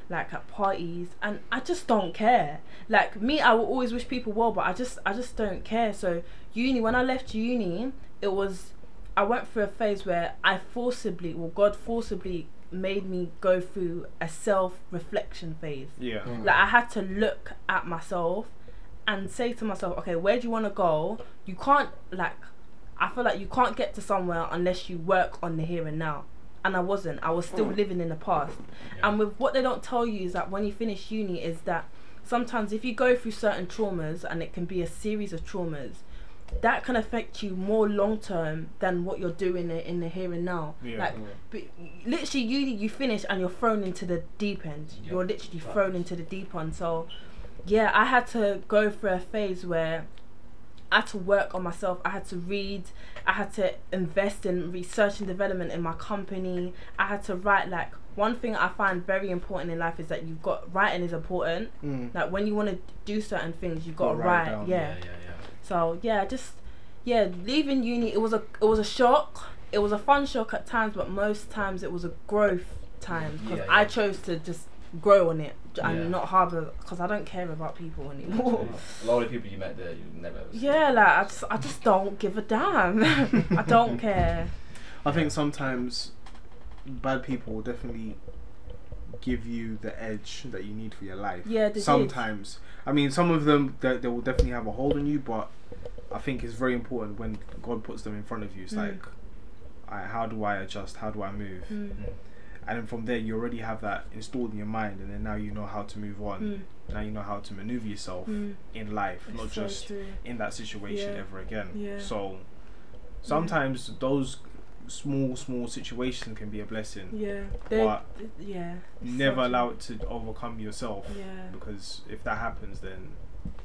like at parties and I just don't care. Like me I will always wish people well but I just I just don't care. So uni when I left uni it was I went through a phase where I forcibly well God forcibly made me go through a self reflection phase. Yeah. Mm. Like I had to look at myself and say to myself, okay, where do you want to go? You can't like I feel like you can't get to somewhere unless you work on the here and now. And I wasn't. I was still mm. living in the past. And with what they don't tell you is that when you finish uni is that sometimes if you go through certain traumas and it can be a series of traumas, that can affect you more long term than what you're doing in- in the here and now. Yeah. Like, but literally, uni you finish and you're thrown into the deep end. Yep. You're literally thrown into the deep end. So, yeah, I had to go through a phase where I had to work on myself. I had to read. I had to invest in research and development in my company. I had to write like one thing I find very important in life is that you've got writing is important. Mm. Like when you want to do certain things, you've got to write write. Yeah. yeah, yeah. So yeah, just yeah, leaving uni it was a it was a shock. It was a fun shock at times, but most times it was a growth time because Yeah, I chose to just grow on it and Yeah. not harbor because I don't care about people anymore. A lot of people you met there, you never. ever seen. yeah, like I just I just don't give a damn. I don't care. I think sometimes bad people will definitely give you the edge that you need for your life. Yeah, they did. sometimes. I mean, some of them they, they will definitely have a hold on you, but I think it's very important when God puts them in front of you. It's Mm. like, I, how do I adjust? How do I move? Mm. And then from there, you already have that installed in your mind, and then now you know how to move on. Mm. Now you know how to maneuver yourself Mm. in life, It's not so just true. in that situation Yeah. ever again. Yeah. So sometimes those small, small situations can be a blessing. Yeah, But yeah. Never true. allow it to overcome yourself. Yeah. Because if that happens, then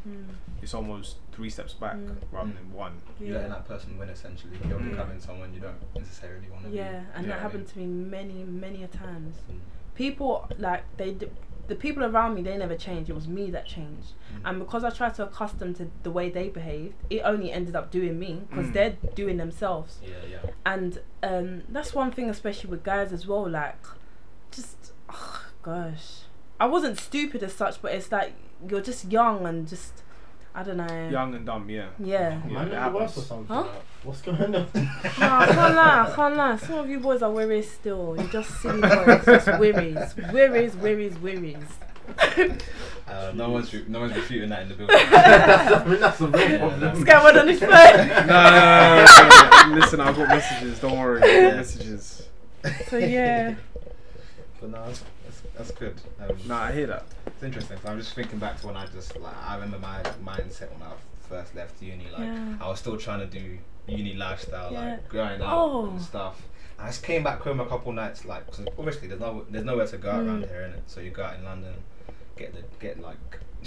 Mm. it's almost three steps back Mm. rather than one. You're letting that person win essentially. You're Mm. becoming someone you don't necessarily want to be. Yeah, and Yeah, that I happened to me many, many a times. Mm. People like they, d- the people around me they never changed. It was me that changed, Mm. and because I tried to accustom to the way they behaved, it only ended up doing me because Mm. they're doing themselves. Yeah, yeah. And um, that's one thing, especially with guys as well. Like, just oh, gosh, I wasn't stupid as such, but it's like you're just young and just I don't know. Young and dumb, yeah. Yeah. Yeah, Man, it in the worst happens. or something. Huh? What's going on? No, I can't lie, I can't lie. Some of you boys are weary still. You're just silly boys, just wearies, wearies, wearies, wearies. Uh, no one's re- no one's refuting that in the building. that's, I mean, that's the real Yeah, problem. no. This on his phone. No, no, no, no, no, no. Listen, I've got messages. Don't worry. I've got messages. So yeah. but no, that's, that's, that's good. Um, Nah, I hear that. It's interesting. 'cause I'm just thinking back to when I just like I remember my mindset when I first left uni. Like Yeah. I was still trying to do uni lifestyle, Yeah. like going out Oh. and stuff. I just came back home a couple nights, like cause obviously there's no there's nowhere to go out around Mm. here, innit? So you go out in London, get the get like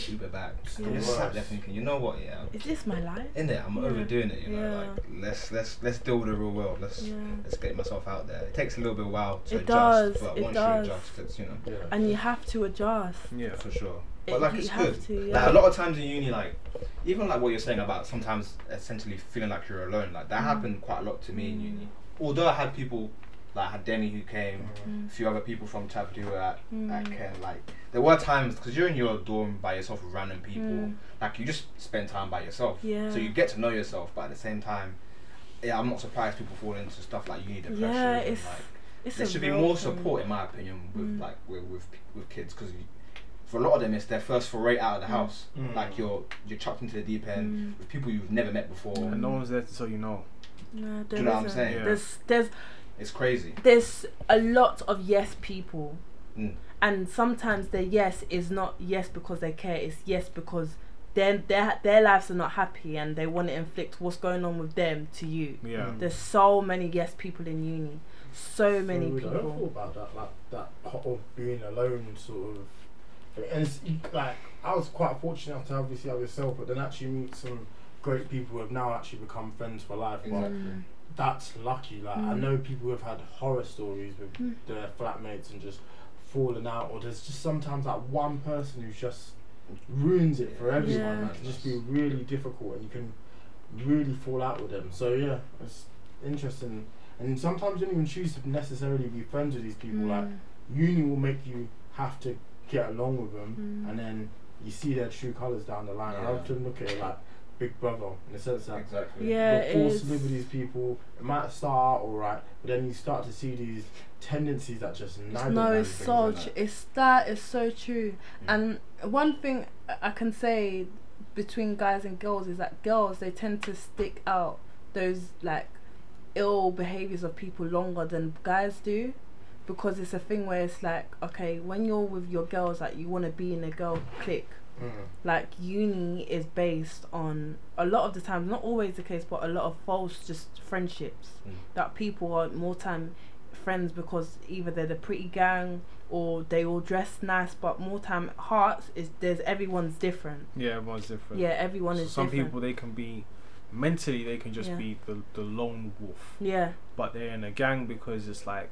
Uber back. Yeah. I'm just sat there thinking, you know what? Yeah, Is this my life? in there, I'm Yeah. overdoing it. You know, Yeah. like let's let's let's deal with the real world. Let's Yeah. let's get myself out there. It takes a little bit while to It adjust, does, but it once does. you adjust, it's you know. Yeah. And you have to adjust. Yeah. for sure. It- But like you it's have good. to, Like a lot of times in uni, like even like what you're saying about sometimes essentially feeling like you're alone. Like that Mm. happened quite a lot to me in uni. Although I had people like I had Denny who came, Mm. a few other people from Tab who were at, at Mm. Ken. Like there were times because you're in your dorm by yourself with random people. Mm. Like you just spend time by yourself. Yeah. So you get to know yourself, but at the same time. Yeah, I'm not surprised people fall into stuff like uni depression. Yeah, and, it's- like, It's there should be real more thing. support, in my opinion, with Mm. like with with, with kids because for a lot of them it's their first foray out of the house. Mm. Like you're you're chucked into the deep end Mm. with people you've never met before. And no one's there to tell you no. No, Do you know what I'm saying? Yeah. There's there's It's crazy. there's a lot of yes people, Mm. and sometimes their yes is not yes because they care. It's yes because their their their lives are not happy and they want to inflict what's going on with them to you. Yeah. There's so many yes people in uni, so many So weird. I thought about that, like that hot of being alone, sort of. And it's, like I was quite fortunate enough to obviously have yourself, but then actually meet some great people who have now actually become friends for life. But Mm. That's lucky. Like I Mm. know people who have had horror stories with Mm. their flatmates and just fallen out, or there's just sometimes that one person who just ruins it for everyone. Yeah. Like, it can just be really difficult, and you can really fall out with them. So yeah, it's interesting. And sometimes you don't even choose to necessarily be friends with these people. Like Mm. uni will make you have to get along with them, Mm. and then you see their true colours down the line. I Yeah. often look at it like Big Brother in the sense that Exactly. Yeah, you're it forced is. to live with these people. It might start alright, but then you start to see these tendencies that just No, it's so like tr- that. it's that is so true. Mm. And one thing I- I can say between guys and girls is that girls they tend to stick out those like ill behaviors of people longer than guys do because it's a thing where it's like okay when you're with your girls like you want to be in a girl clique Mm. like uni is based on a lot of the times not always the case but a lot of false just friendships Mm. that people are more time friends because either they're the pretty gang or they all dress nice but more time hearts is there's everyone's different Yeah, everyone's different. yeah everyone So is some different people they can be mentally they can just Yeah. be the the lone wolf, yeah but they're in a gang because it's like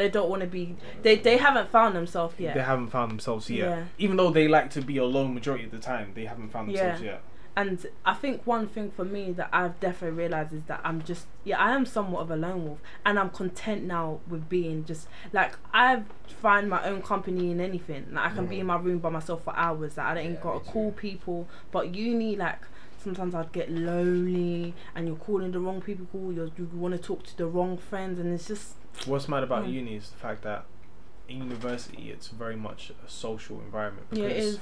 they don't want to be they they haven't found themselves yet they haven't found themselves yet. Yeah. Even though they like to be alone majority of the time, they haven't found themselves Yeah. yet. And I think one thing for me that I've definitely realized is that I'm just yeah I am somewhat of a lone wolf and I'm content now with being just like I find my own company in anything like I can be mm. in my room by myself for hours like I ain't Yeah, got to call people but uni like sometimes I'd get lonely and you're calling the wrong people you you want to talk to the wrong friends and it's just What's mad about Mm. uni is the fact that in university it's very much a social environment yeah because is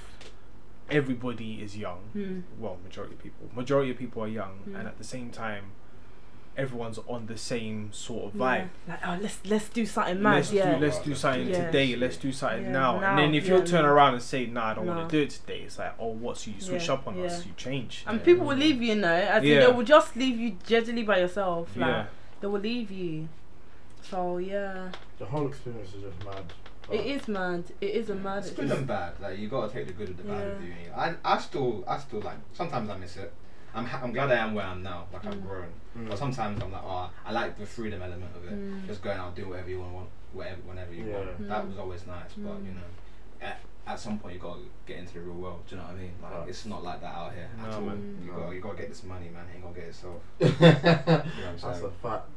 everybody is young. Hmm. Well, majority of people. Majority of people are young, Mm. and at the same time, everyone's on the same sort of yeah. vibe. like oh let's let's do something mad let's yeah do let's do something Yeah. today. Let's do something Yeah, now. now, And then if yeah, you turn no. around and say, "Nah, I don't No. want to do it today," it's like, "Oh, what? So you switch Yeah, up on yeah. us? You change?" and people will leave you, you know, as Yeah. they will just leave you jejely by yourself. Like, Yeah, they will leave you. So yeah, The whole experience is just mad. it is mad. It is a mad. It's It's good and bad. Like you gotta take the good with the bad with Yeah. uni. I I still I still like sometimes I miss it. I'm ha- I'm glad I am where I am now. Like I've Mm. grown. Mm. But sometimes I'm like, oh, I like the freedom element of it. Mm. Just going out, do whatever you want, whatever whenever you Yeah. want. That was always nice. But you know, at, at some point you gotta get into the real world. Do you know what I mean? Like Right. it's not like that out here at all. man. You No. gotta you gotta get this money, man. You ain't gonna get it yourself. That's saying? a fact.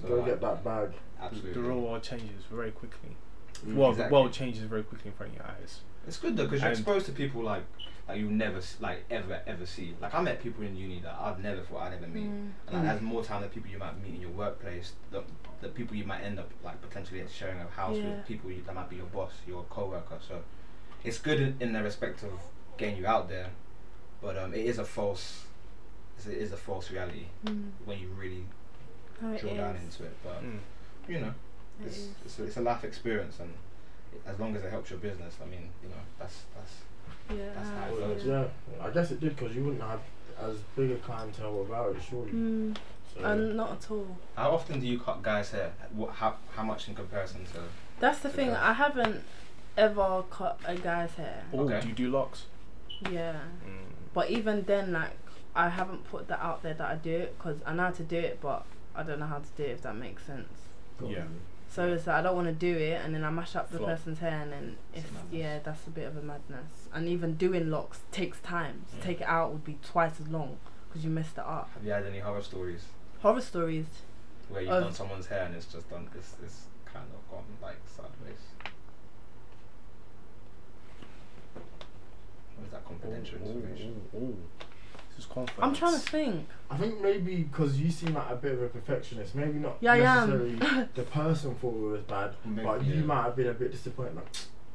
So, Go like, get that bag. Absolutely. The real world changes very quickly. Mm. well, Exactly. world changes very quickly in front of your eyes. It's good though because you're And- exposed to people like like you never like ever ever see. Like I met people in uni that I've never thought I'd ever meet. Mm. And like, as more time the people you might meet in your workplace, the the people you might end up like potentially sharing a house Yeah. with, people you, that might be your boss, your co-worker. So it's good in, in the respect of getting you out there, but um, it is a false, it's- a false reality Mm. when you really No, it drill down into it. But Mm. you know, It it's is. it's a, it's a life experience, and as long as it helps your business, I mean, you know, that's that's Yeah. That's how it Well, goes. yeah, I guess it did because you wouldn't have as big a clientele without it, surely. Mm. So, Um, not at all. How often do you cut guys' hair? What, how, how much in comparison to? That's the thing. Okay. I haven't ever cut a guy's hair. Oh, Okay. do you do locks? Yeah. Mm. But even then, like, I haven't put that out there that I do it because I know how to do it, but I don't know how to do it. If that makes sense. Yeah. So it's like I don't want to do it, and then I mash up the Flop. person's hair, and then It's it's yeah, that's a bit of a madness. And even doing locks takes time. To Mm. take it out would be twice as long because you messed it up. Have you had any horror stories Horror stories. where you've done someone's hair and it's just done it's, it's kind of gone like sideways? Or is that confidential information? Oh, oh, oh. This is confidence. I'm trying to think. I think maybe because you seem like a bit of a perfectionist, maybe not Yeah, necessarily the person thought it was bad, Maybe, but you yeah. might have been a bit disappointed. Like,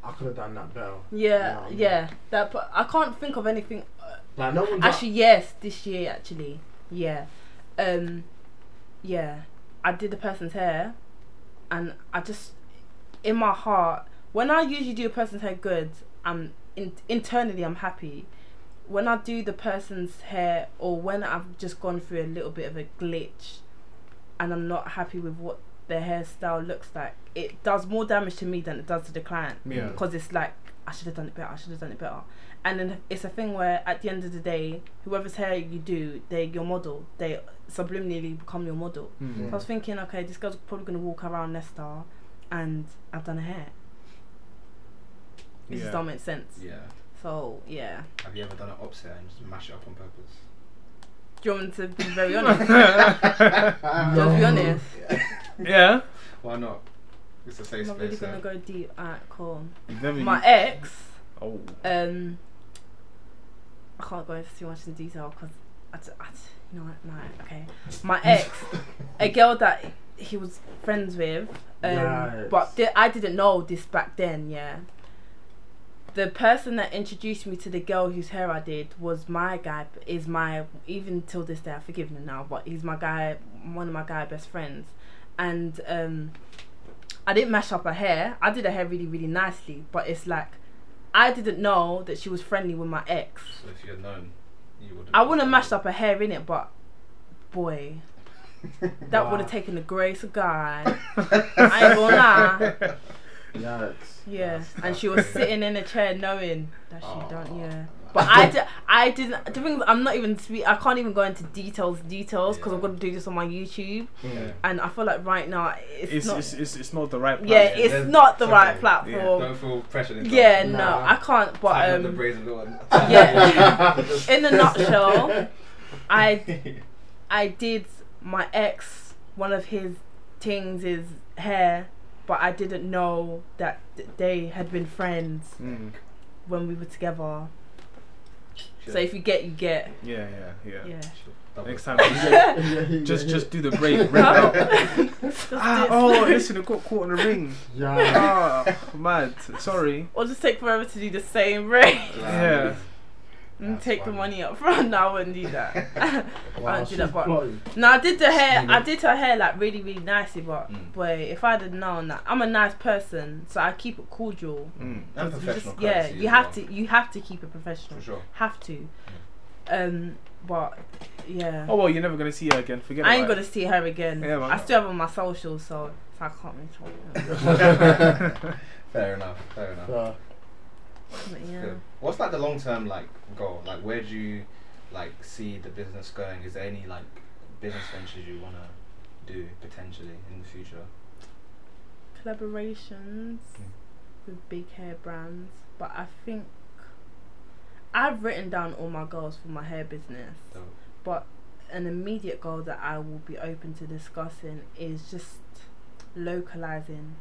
I could have done that better. Yeah, what I mean? yeah. That. But I can't think of anything. uh, Like no one's Actually, yes, this year actually, yeah, um, yeah, I did the person's hair, and I just, in my heart, when I usually do a person's hair good, I'm in, internally I'm happy. When I do the person's hair, or when I've just gone through a little bit of a glitch, and I'm not happy with what their hairstyle looks like, it does more damage to me than it does to the client Yeah. because it's like I should have done it better. I should have done it better. And then it's a thing where at the end of the day, whoever's hair you do, they're your model. They subliminally become your model. Mm. So I was thinking, okay, this girl's probably gonna walk around Nesta, and I've done her hair. This Yeah. does not make sense. Yeah. So yeah. Have you ever done an ops hair and just mash it up on purpose? Do you want me to be very honest? Do you be honest? Yeah. Why not? It's a I'm safe not really space. gonna yeah. go deep. Alright, cool. You've never. My used- ex. oh. Um, I can't go into too much in detail because I, d- I d- you know what, no, okay. My ex, a girl that he was friends with, um, Yikes. but di- I didn't know this back then. Yeah. The person that introduced me to the girl whose hair I did was my guy. Is my even till this day I forgive him now, but he's my guy, one of my guy best friends, and um, I didn't mash up her hair. I did her hair really really nicely, but it's like I didn't know that she was friendly with my ex. So if you had known, you would. I wouldn't have mashed up her hair in it, but boy, that would have taken the grace of God. I ain't gonna lie. Yikes. Yeah, and she was sitting in a chair knowing that she Oh. don't. Yeah, but I did. I didn't. The thing is, I'm not even. Speak, I can't even go into details, details, because I'm Yeah. gonna do this on my YouTube, Yeah. and I feel like right now it's, It's, not. it's, it's, it's not the right. yeah, it's there's not the right something. platform. Don't feel pressured. Yeah, it. no, I can't. But Tap on the um, braids a little. yeah. in a nutshell, I I did my ex one of his things is hair, but I didn't know that th- they had been friends Mm. when we were together. So if you get, you get. Yeah, yeah, yeah. Yeah. Double. Next time, just just just do the break, rip out. Ah, oh, listen, it got caught in the ring. Yeah. Ah, mad. Sorry. Or just take forever to do the same ring Yeah. And That's take the money up front. No, I wouldn't do that. I Wow, don't do that. But plotting. No, I did the hair. I did her hair like really, really nicely. But Mm. boy, if I'd have known that, I'm a nice person, so I keep it cordial. Mm. And 'Cause you professional just- yeah, you have well. to. You have to keep it professional. For sure. Have to. Um, but yeah, Oh well, you're never gonna see her again. Forget I ain't about gonna see her again. Yeah, man. I still have on my socials, so, so I can't really talk. Fair enough. Fair enough. Yeah. But yeah. Good. What's like the long term like goal? Like where do you like see the business going? Is there any like business ventures you wanna do potentially in the future? Collaborations. with big hair brands, but I think I've written down all my goals for my hair business. Dope. But an immediate goal that I will be open to discussing is just localizing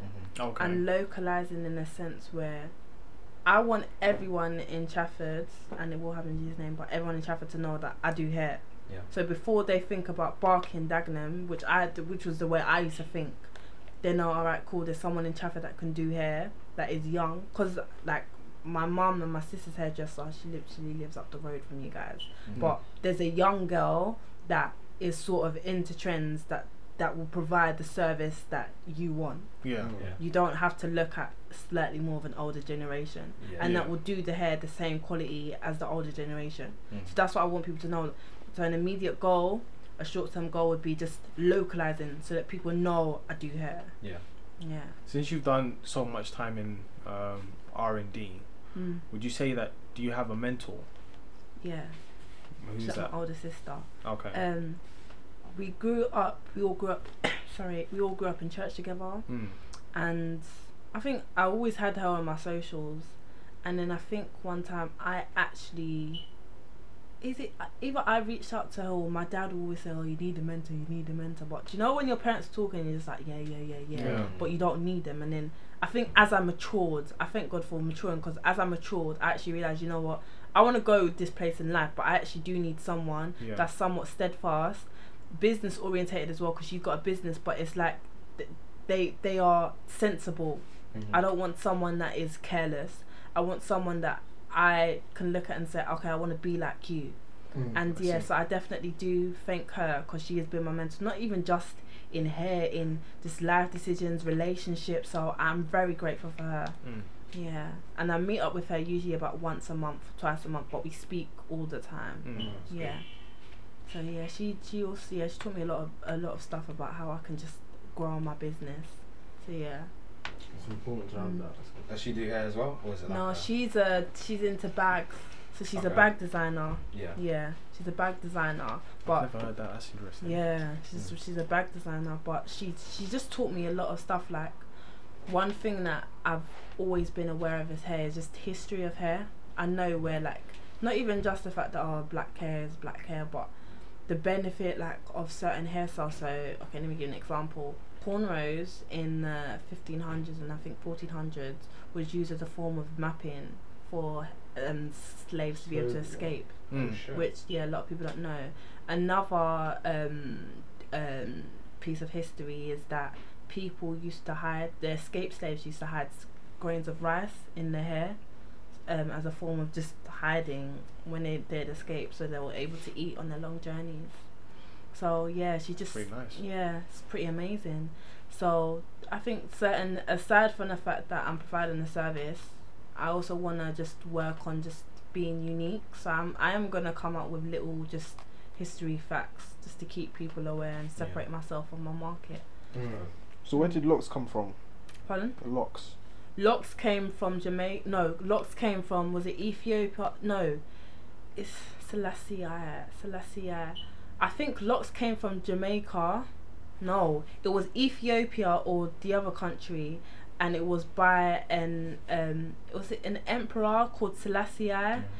Mhm. Okay. and localizing in a sense where I want everyone in Chafford, and it will happen in Jesus' name, but everyone in Chafford to know that I do hair. Yeah. So before they think about Barking Dagenham, which I which was the way I used to think, they know all right, cool. There's someone in Chafford that can do hair that is young, cause like my mum and my sister's hairdresser, she literally lives up the road from you guys. Mhm. But there's a young girl that is sort of into trends that that will provide the service that you want. yeah. Yeah. You don't have to look at slightly more of an older generation, Yeah. and Yeah. that will do the hair the same quality as the older generation. Mhm. So that's what I want people to know. So an immediate goal, a short term goal would be just localizing so that people know I do hair. Yeah. Yeah. Since you've done so much time in um, R and D, Mm. would you say that do you have a mentor? Yeah. Who's She's like that? my older sister. Okay. Um, we grew up. We all grew up. sorry, we all grew up in church together, Mm. and I think I always had her on my socials, and then I think one time I actually. Is it either I reached out to her or my dad would always say, "Oh, you need a mentor, you need a mentor." But do you know when your parents talking, you're just like, "Yeah, yeah, yeah, yeah,", Yeah. but you don't need them. And then I think as I matured, I thank God for maturing because as I matured, I actually realized, you know what, I want to go this place in life, but I actually do need someone Yeah. that's somewhat steadfast, business orientated as well, because you've got a business, but it's like th- they they are sensible. Mhm. I don't want someone that is careless. I want someone that I can look at and say, okay, I want to be like you. Mm. And I yeah, see. so I definitely do thank her because she has been my mentor, not even just in hair, in just life decisions, relationships. So I'm very grateful for her. Mm. Yeah, and I meet up with her usually about once a month, twice a month, but we speak all the time. Mm. Yeah. So yeah, she she also yeah she taught me a lot of a lot of stuff about how I can just grow my business. So yeah. It's important to have Mm. that. Does she do hair as well, or is it like No, a- she's a she's into bags, so she's a bag designer. Yeah. Yeah, she's a bag designer, I've but never heard that. That's interesting. yeah, she's she's a bag designer, but she she just taught me a lot of stuff. Like one thing that I've always been aware of is hair is just history of hair. I know where like not even just the fact that oh black hair is black hair, but the benefit like of certain hairstyles. So okay, let me give an example. Cornrows in the 1500s and I think 1400s was used as a form of mapping for um, slaves to be able to escape Mm. Oh, shit. which yeah a lot of people don't know another um, um, piece of history is that people used to hide the escaped slaves used to hide grains of rice in their hair um, as a form of just hiding when they did escape so they were able to eat on their long journeys so yeah she just Pretty nice. yeah it's pretty amazing so i think certain aside from the fact that i'm providing a service i also want to just work on just being unique so i'm i am going to come up with little just history facts just to keep people aware and separate myself from my market Mm. So where did locks come from? pardon locks. Locks came from jamaica no locks came from was it ethiopia? No it's selassie selassie. I think locks came from jamaica. No it was ethiopia or the other country and it was by an um was it an emperor called selassie?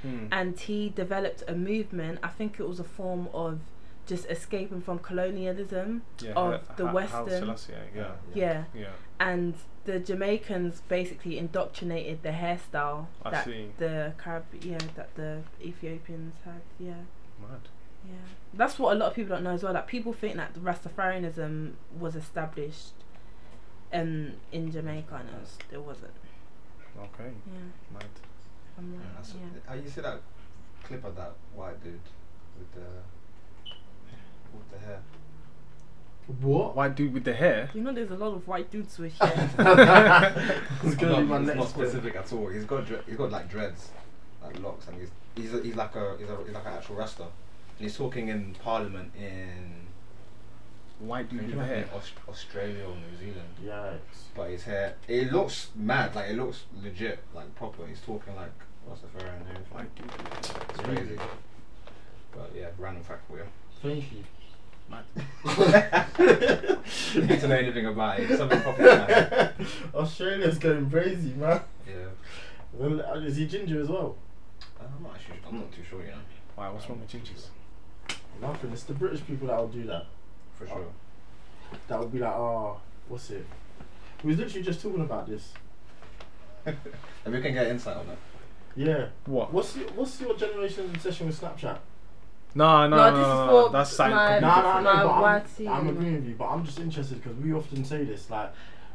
Mm. and he developed a movement. I think it was a form of just escaping from colonialism yeah, of Ha- the Ha- Haile Western- Selassie, yeah. yeah. Yeah. and the Jamaicans basically indoctrinated the hairstyle I that see. the Carib yeah that the Ethiopians had yeah Mad. yeah that's what a lot of people don't know as well like people think that the Rastafarianism was established um in Jamaica and it, was, it wasn't Okay. yeah Mad. I'm Yeah, right, that's- yeah. How you see that clip of that white dude with the with the hair? What? White dude with the hair. you know there's a lot of white dudes with hair It's gonna No, be my it's not specific at all. He's got dre- he's got like dreads, like locks, and he's he's a, he's like a he's, a, he's like an actual wrestler. And he's talking in Parliament in White dude with hair. in Australia or New Zealand. Yikes. But his hair, it looks mad. Like it looks legit, like proper. He's talking like what's the fair and everything. White dude. It's crazy. But yeah, random fact for you. Thank you. You need to know anything about it. Something proper. man. Australia's going crazy, man. Yeah. Well, uh, Is he ginger as well? I'm not actually. I'm not too sure. You know. Why? What's wrong with gingers? Nothing. It's the British people that will do that. For sure. That would be like, oh, what's it? We was literally just talking about this. and we can get insight on that. Yeah. What? What's your, what's your generation's obsession with Snapchat? No, no, No, no, this no, is no, That's something my- completely No, no, no, My but I'm, YT. I'm agreeing with you, but I'm just interested because we often say this, like,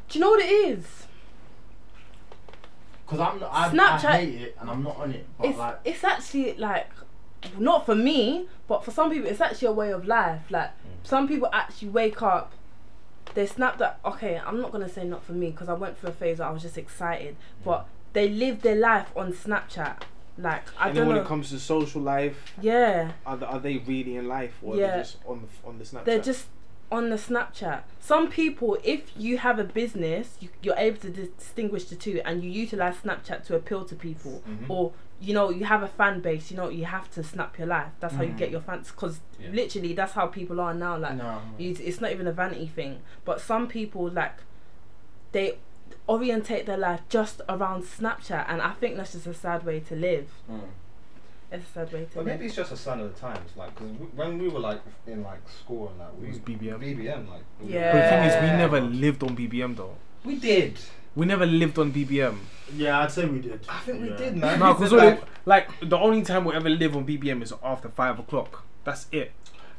Do you know what it is? because I'm not, I, Snapchat- I hate it and I'm not on it, but It's like, it's actually like not for me, but for some people it's actually a way of life. Like mm. some people actually wake up, they snap that okay, I'm not gonna say not for me because I went through a phase where I was just excited, mm. but they live their life on Snapchat. Like I And don't when know. it comes to social life, yeah, are they, are they really in life or are Yeah. they just on the on the Snapchat? they're just on the Snapchat. Some people, if you have a business, you, you're able to distinguish the two, and you utilize Snapchat to appeal to people, Mhm. or you know you have a fan base. You know you have to snap your life. That's how you get your fans, because Yeah. literally that's how people are now. Like no. you, it's not even a vanity thing. But some people like they orientate their life just around Snapchat, and I think that's just a sad way to live. Hmm. It's a sad way to But live. maybe it's just a sign of the times, like, because when we were like in like school and that, we It was BBM. BBM, like. we- Yeah. But the thing is, we never lived on BBM though. We did. We never lived on BBM. Yeah, I'd say we did. I think we did, man. No, because like, like the only time we'll ever live on BBM is after five o'clock. That's it.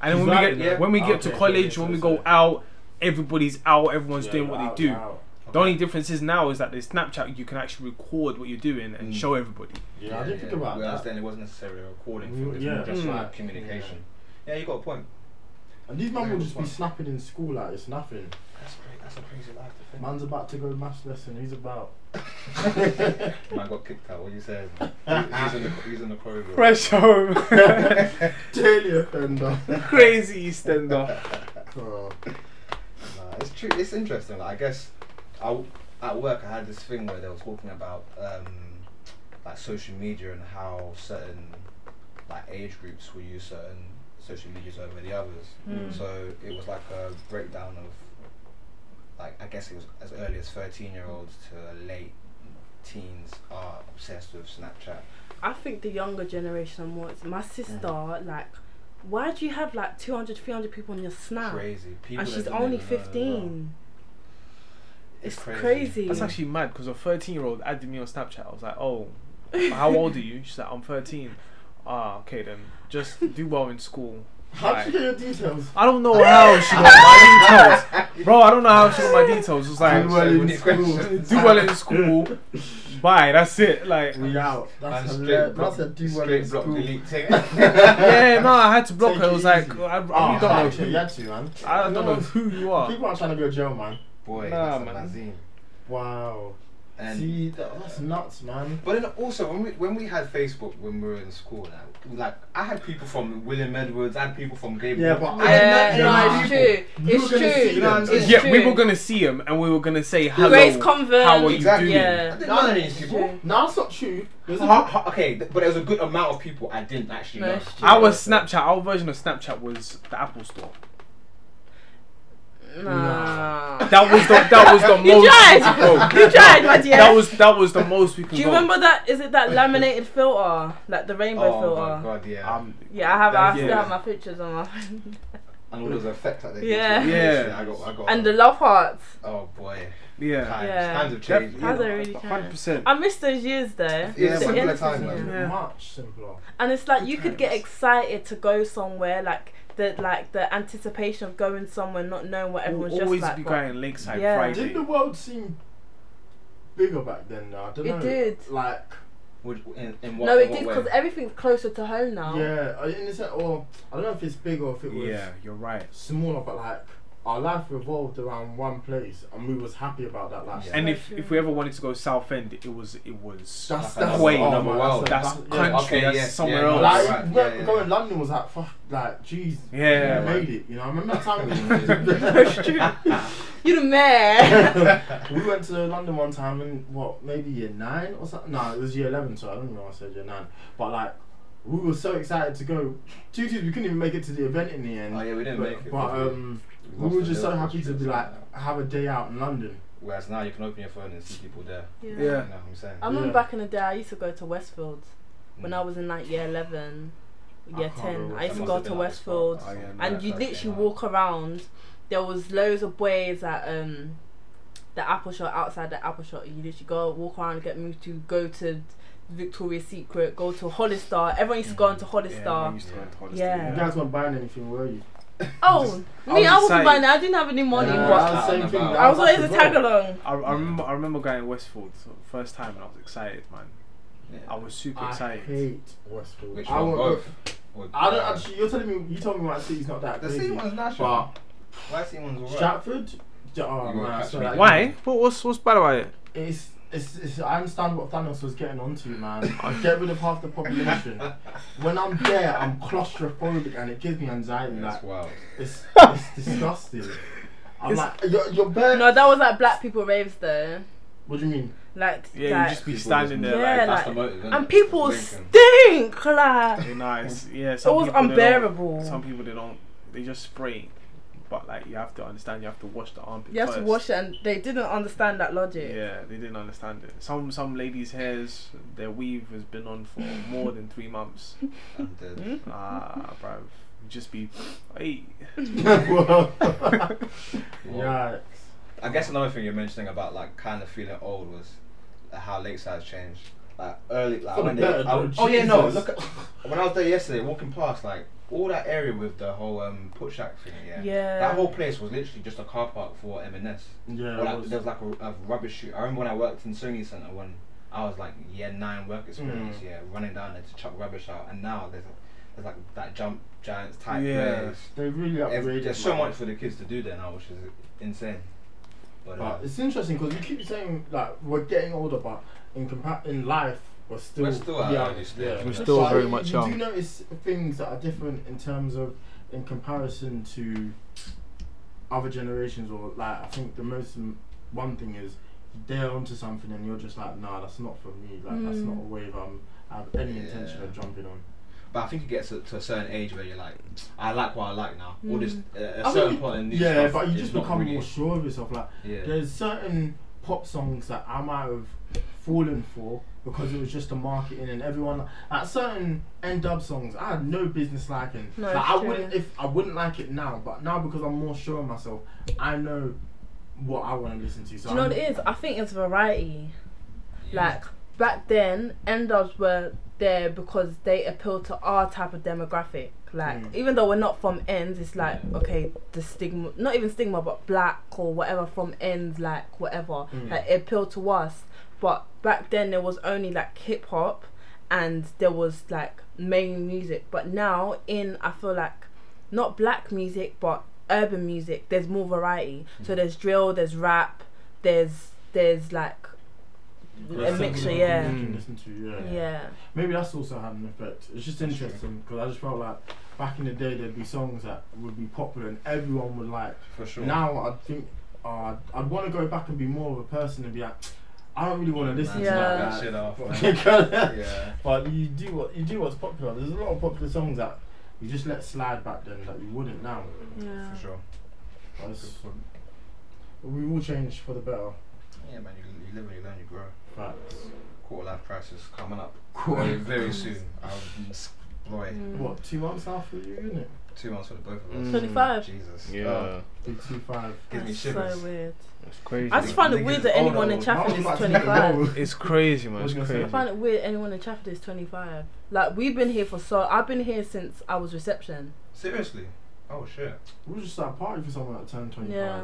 And then He's when we get yeah. when we get Okay, to college, okay, when we go out, everybody's out. Everyone's Yeah, doing what out, they do. out. The only difference is now is that there's Snapchat. You can actually record what you're doing and Mm. show everybody. Yeah, I didn't think about Whereas that. then it wasn't necessarily a recording Mm, thing, it was yeah. just Mm. like communication. Yeah. you got a point. And these men will good just be snapping in school like it's nothing. That's great. That's a crazy life to think. Man's about to go maths lesson. He's about. Man got kicked out. What you saying? He's in the he's in the corridor. Fresh home, Daily offender. crazy Eastender. Oh. Nah, it's true. It's interesting. Like, I guess I w at work I had this thing where they were talking about um, like social media and how certain like age groups will use certain social medias over the others. Mm. So it was like a breakdown of like I guess it was as early as thirteen year olds to late teens are obsessed with Snapchat. I think the younger generation are more. My sister, like, why do you have like 200, 300 people on your snap? Crazy. People And she's only even know as well. 15. It's crazy. That's actually mad because a 13 year old added me on Snapchat. I was like, oh, how old are you? She's like, I'm 13. Ah, okay then. Just do well in school. How'd you get your details? I don't know how she got my details, bro. I don't know how she got my details. It's like Do well in school. do well in school. Bye. That's it. Like We out. That's straight hilarious. block- That's a do well in block school. delete thing. yeah, no, I had to block Take her. It it was like easy. I, I Oh, really don't know fuck, who. you had to, man. I don't know who you are. People aren't trying to go to jail, man. Boy, Nah, that's a man. magazine. Wow. And See, that, that's nuts, man. But then also when we when we had Facebook when we were in school now, like I had people from William Edwards, I had people from Gabriel. Yeah, but I had Yeah, met no, them it's people. true. It's true. You know what I'm saying? It's yeah, we were gonna see him and we were gonna say hello. Grays Convent. How are you Exactly. doing? I Yeah. didn't know any of these people. true. No, that's not true. There's a- Ha- ha- okay, but there was a good amount of people I didn't actually No, know. Our Snapchat, our version of Snapchat was the Apple Store. Nah. That was the that was the You most. tried. Bro, You tried, my dear. That was that was the most we could Do you go. remember that? Is it that laminated filter, like the rainbow Oh filter? my god, yeah. Um, Yeah, I have. I Yeah. still have my pictures on my phone. and all those effects that they Yeah. did. Yeah. I got, I got. and the love hearts. Oh boy. yeah. Times, Yeah. times have changed. Times man. are really Hundred percent. I miss those years though. Yeah, The simpler innocence, times, yeah. Yeah. much simpler. And it's like you could get excited to go somewhere, like the like the anticipation of going somewhere, not knowing what everyone's We'll just always like. be but- going Lakeside Yeah. Friday. Didn't the world seem bigger back then? Now I don't It know. It did. Like Would, in, in what, No, it did because everything's closer to home now. yeah, in the sense, or I don't know if it's bigger or if it was Yeah, you're right. smaller, but like our life revolved around one place, and we was happy about that lifestyle. And if, if we ever wanted to go South End, it was it was That's Like that's way oh, another man, world. That's, that's yeah. country. Okay, that's yeah, somewhere yeah, else. Like Right, when- yeah, yeah. going London was like fuck, like jeez, Yeah, we man. made it. You know, I remember that time we, true. You're the man. we went to London one time in what maybe year nine or something. No, it was year eleven, so I don't know why I said year nine. But like we were so excited to go. Two twos, we couldn't even make it to the event in the end. Oh yeah, we didn't but, make it. But um, we we were just so happy to be like have a day out in London. Whereas now you can open your phone and see people there. Yeah. Yeah. You know what I'm saying? I remember Yeah. back in the day, I used to go to Westfield when Mm. I was in like year 11, year can't 10. I used to go to been like Westfield. Oh, yeah, and you literally came walk around. There was loads of boys at um, the Apple shop outside the Apple shop. You literally go walk around, get moved to go to Victoria's Secret, go to Hollister. Everyone used to go into Hollister. everyone used to go into Hollister, Yeah. You guys weren't buying anything, were you? Oh, I me, was I wasn't buying it. I didn't have any money, Yeah, but I was same thing. I I was always a as tag along. I, I remember I remember going to Westfield so first time and I was excited, man. Yeah. I was super I excited. hate Westfield. Which I one? Both. Or- I don't actually. You're telling me. You told me my city's not that The crazy. C one's national. But Why C one's alright? Stratford. Oh man, won't I catch swear me. that- Why? What, what's what's bad about it? It's, it's, it's, I understand what Thanos was getting onto, man. Get rid of half the population. when I'm there, I'm claustrophobic and it gives me anxiety. That's Like, wild. it's, it's disgusting. I'm It's- like, you're, you're bare. No, that was like black people raves though. What do you mean? Like, Yeah, like you just be standing there Yeah, like, That's like- the motive, isn't and it? people It's stink. Like, you know, it's, yeah. it Some was people, they don't- unbearable. Some people they don't, they just spray, but like you have to understand, you have to wash the armpit. You have to wash it, and they didn't understand that logic. Yeah, they didn't understand it. Some some ladies' hairs, their weave has been on for more than three months. I'm. Hmm? Ah, bruv, you just be, hey, Well, Well, Yikes. I guess another thing you're mentioning about like kind of feeling old was how Lakeside's changed. Like early, like For the when they, better, I- though, oh yeah, no. Jesus. Look, at, when I was there yesterday, walking past, like all that area with the whole um Puttshack thing, yeah. Yeah. That whole place was literally just a car park for M&S. Yeah, Or, it like, was- there was like a, a rubbish shoot. I remember when I worked in Sony Centre when I was like year nine work experience, Mm. yeah, running down there to chuck rubbish out, and now there's there's like that jump giants type Yeah. place. They really Ev- upgraded. There's so man. much for the kids to do there now, which is insane. But, uh, But it's interesting because you keep saying like we're getting older, but in compa- in life we're still We're still at young. early stage. We're still But very you- much you young. do notice things that are different in terms of in comparison to other generations, or like I think the most m- one thing is they're onto something and you're just like, nah, that's not for me. Like that's Mm. not a wave I'm I have any intention of jumping on. but I think it gets to, to a certain age where you're like, I like what I like now. All this, uh, a I certain mean, point in new yeah, stuff but you just become really- more sure of yourself. Like Yeah. there's certain pop songs that I might have fallen for because it was just the marketing and everyone like certain N-Dubz songs I had no business liking. No, like, I true. wouldn't if I wouldn't like it now, but now because I'm more sure of myself, I know what I want to listen to. So Do you know I'm- what it is? I think it's variety. Like back then, N-Dubz were there because they appeal to our type of demographic. Like Mm. even though we're not from ends, it's like okay, the stigma, not even stigma, but black or whatever from ends, like whatever, Mm. like it appealed to us. But back then there was only like hip hop, and there was like main music. But now in I feel like not black music, but urban music, there's more variety. So Mm. there's drill, there's rap, there's there's like a mixture, yeah. you can listen to, yeah. Yeah. Maybe that's also had an effect. It's just interesting because I just felt like back in the day there'd be songs that would be popular and everyone would like. For sure. Now I think uh, I'd want to go back and be more of a person and be like, I don't really want to listen Yeah. to that. That shit off, but- man. yeah. But you do what you do what's popular. There's a lot of popular songs that you just let slide back then that you wouldn't now. Yeah. For sure. But it's- we will change for the better. Yeah, man. You, you live and you learn, you grow. Facts. Quarter life crisis coming up Quarter- very, very soon. Um, s- boy, Mm. What two months now for you, isn't it? two months for the both of us. Mm. 25. Jesus. Yeah, Oh, Big two five. gives me That's shivers. so weird. It's crazy. I just find it weird that anyone in old. Chafford Mum is was about to let 25. It's crazy, man. It's was I find it weird anyone in Chafford is 25. Like, we've been here for so. I've been here since I was reception. Seriously? Oh shit. We was just at a party for someone that turned 25. Yeah.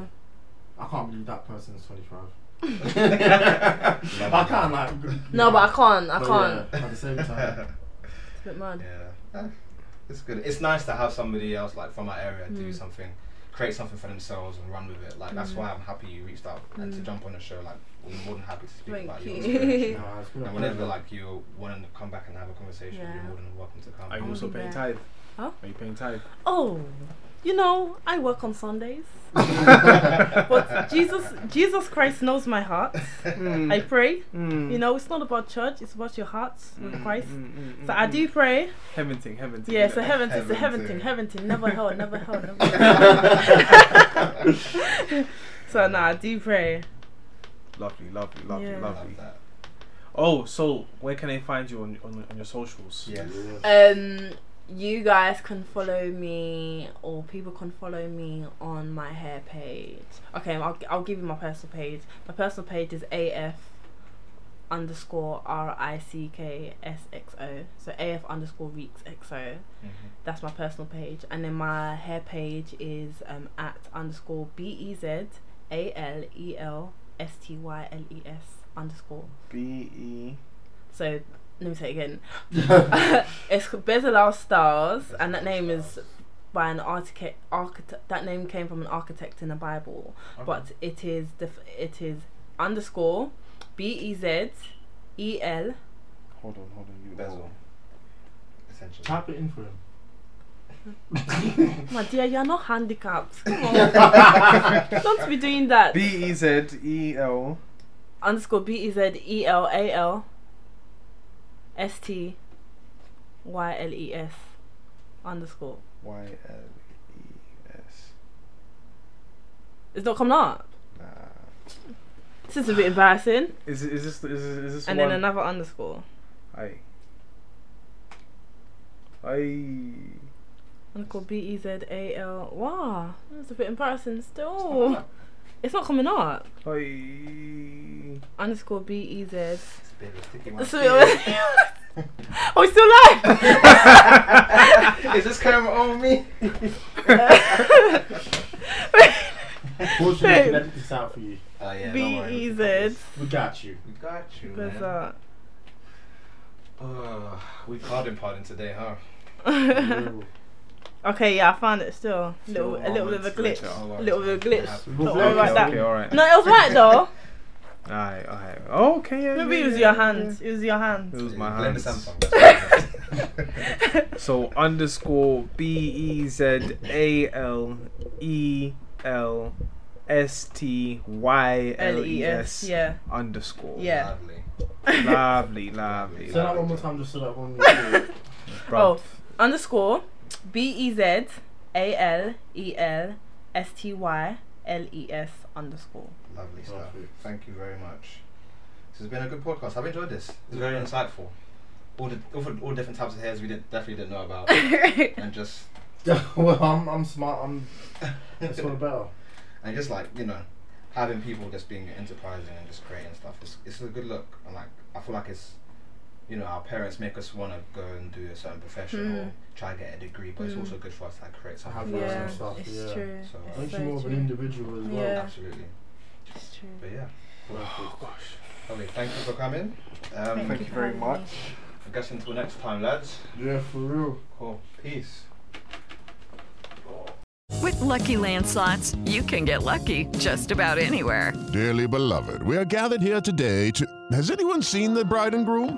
I can't believe that person's 25. I can't, like. No, but I can't. I but can't. Yeah, at the same time. It's a bit mad. Yeah, Eh, it's good. It's nice to have somebody else like from our area do Mm. something, create something for themselves and run with it. Like that's Mm. why I'm happy you reached out and to Mm. jump on the show. Like we're more than happy to speak Thank about your you. experience. Nah, it's been a and whenever like you want to come back and have a conversation, Yeah. you're more than welcome to come. Are you I'll also paying there. tithe? Huh? Are you paying tithe? Oh, you know, I work on Sundays. but Jesus, Jesus Christ knows my heart. Mm. I pray. Mm. You know, it's not about church; it's about your hearts with Christ. Mm, mm, mm, So I mm. do pray. Heaven thing, heaven thing. Yeah, it's a heaven, it's a Heaven heaven thing. thing, heaven thing. Never hell, never hell, never. so nah, I do pray. Lovely, lovely, lovely, Yeah. lovely. Love that. Oh, so where can they find you on on, on your socials? Yes. Um, you guys can follow me, or people can follow me on my hair page. Okay, I'll I'll give you my personal page. My personal page is AF underscore R I C K S X O. So AF underscore Reeks XO. Mhm. That's my personal page, and then my hair page is um at underscore B E Z A L E L S T Y L E S underscore. B E. So let me say it again. it's Bezalel Styles, and that name is by an architect. Architect. That name came from an architect in the Bible, but it is def- it is underscore B E Z E L. Hold on, hold on. You Bezel. Essentially. Type it in for him. My dear, you're not handicapped. Come on, don't be doing that. B E Z E L. underscore B E Z E L A L S T Y L E S underscore. Y L E S. It's not coming up. Nah. This is a bit embarrassing. Is it- is this is this, is this And one? then another underscore. Aye. Aye. Underscore B E Z A L. Wow, that's a bit embarrassing still. It's not coming up. Aye. Underscore B E Z. It's a bit of a sticky one. So oh, it's still live. Is this camera on me? Fortunately, I can edit this out for you. Oh yeah. B don't worry, E we can Z. We got you. We got you, What's man. that? Uh, we pardon pardon today, huh? Okay, yeah, I found it still. Little, a little bit of a glitch. A little bit of a glitch. Yeah. Don't worry about Okay, that. alright. No, it was right though. Alright, alright. Oh, okay, yeah. Maybe yeah, it was yeah, your yeah. hands. It was your It hands. was my Blame the hands. So underscore B E Z A L E L S T Y L E S Yeah. underscore. Yeah. Lovely. Lovely, lovely. Say that one more time just so that one. more. Oh, Bruv. Oh, underscore B E Z A L E L S T Y L E S underscore. Lovely stuff. Perfect. Thank you very much. This has been a good podcast. I've enjoyed this. It's very insightful. All the all, all different types of hairs we did, definitely didn't know about, and just well, I'm, I'm smart. I'm. That's all better. and just like you know, having people just being enterprising and just creating stuff. It's it's a good look, and like I feel like it's. You know, our parents make us want to go and do a certain profession or Mm. try and get a degree, but it's Mm. also good for us to like, create something. Have for your Yeah, own ourselves. stuff, it's yeah. true. So- It's Makes you so more of an individual as well. Yeah. Absolutely. It's true. But yeah. Oh gosh. Lovely. Thank you for coming. Um, Thank you very much. I guess until next time, lads. Yeah, for real. Cool. Peace. With Lucky Land slots, you can get lucky just about anywhere. Dearly beloved, we are gathered here today to. Has anyone seen the bride and groom?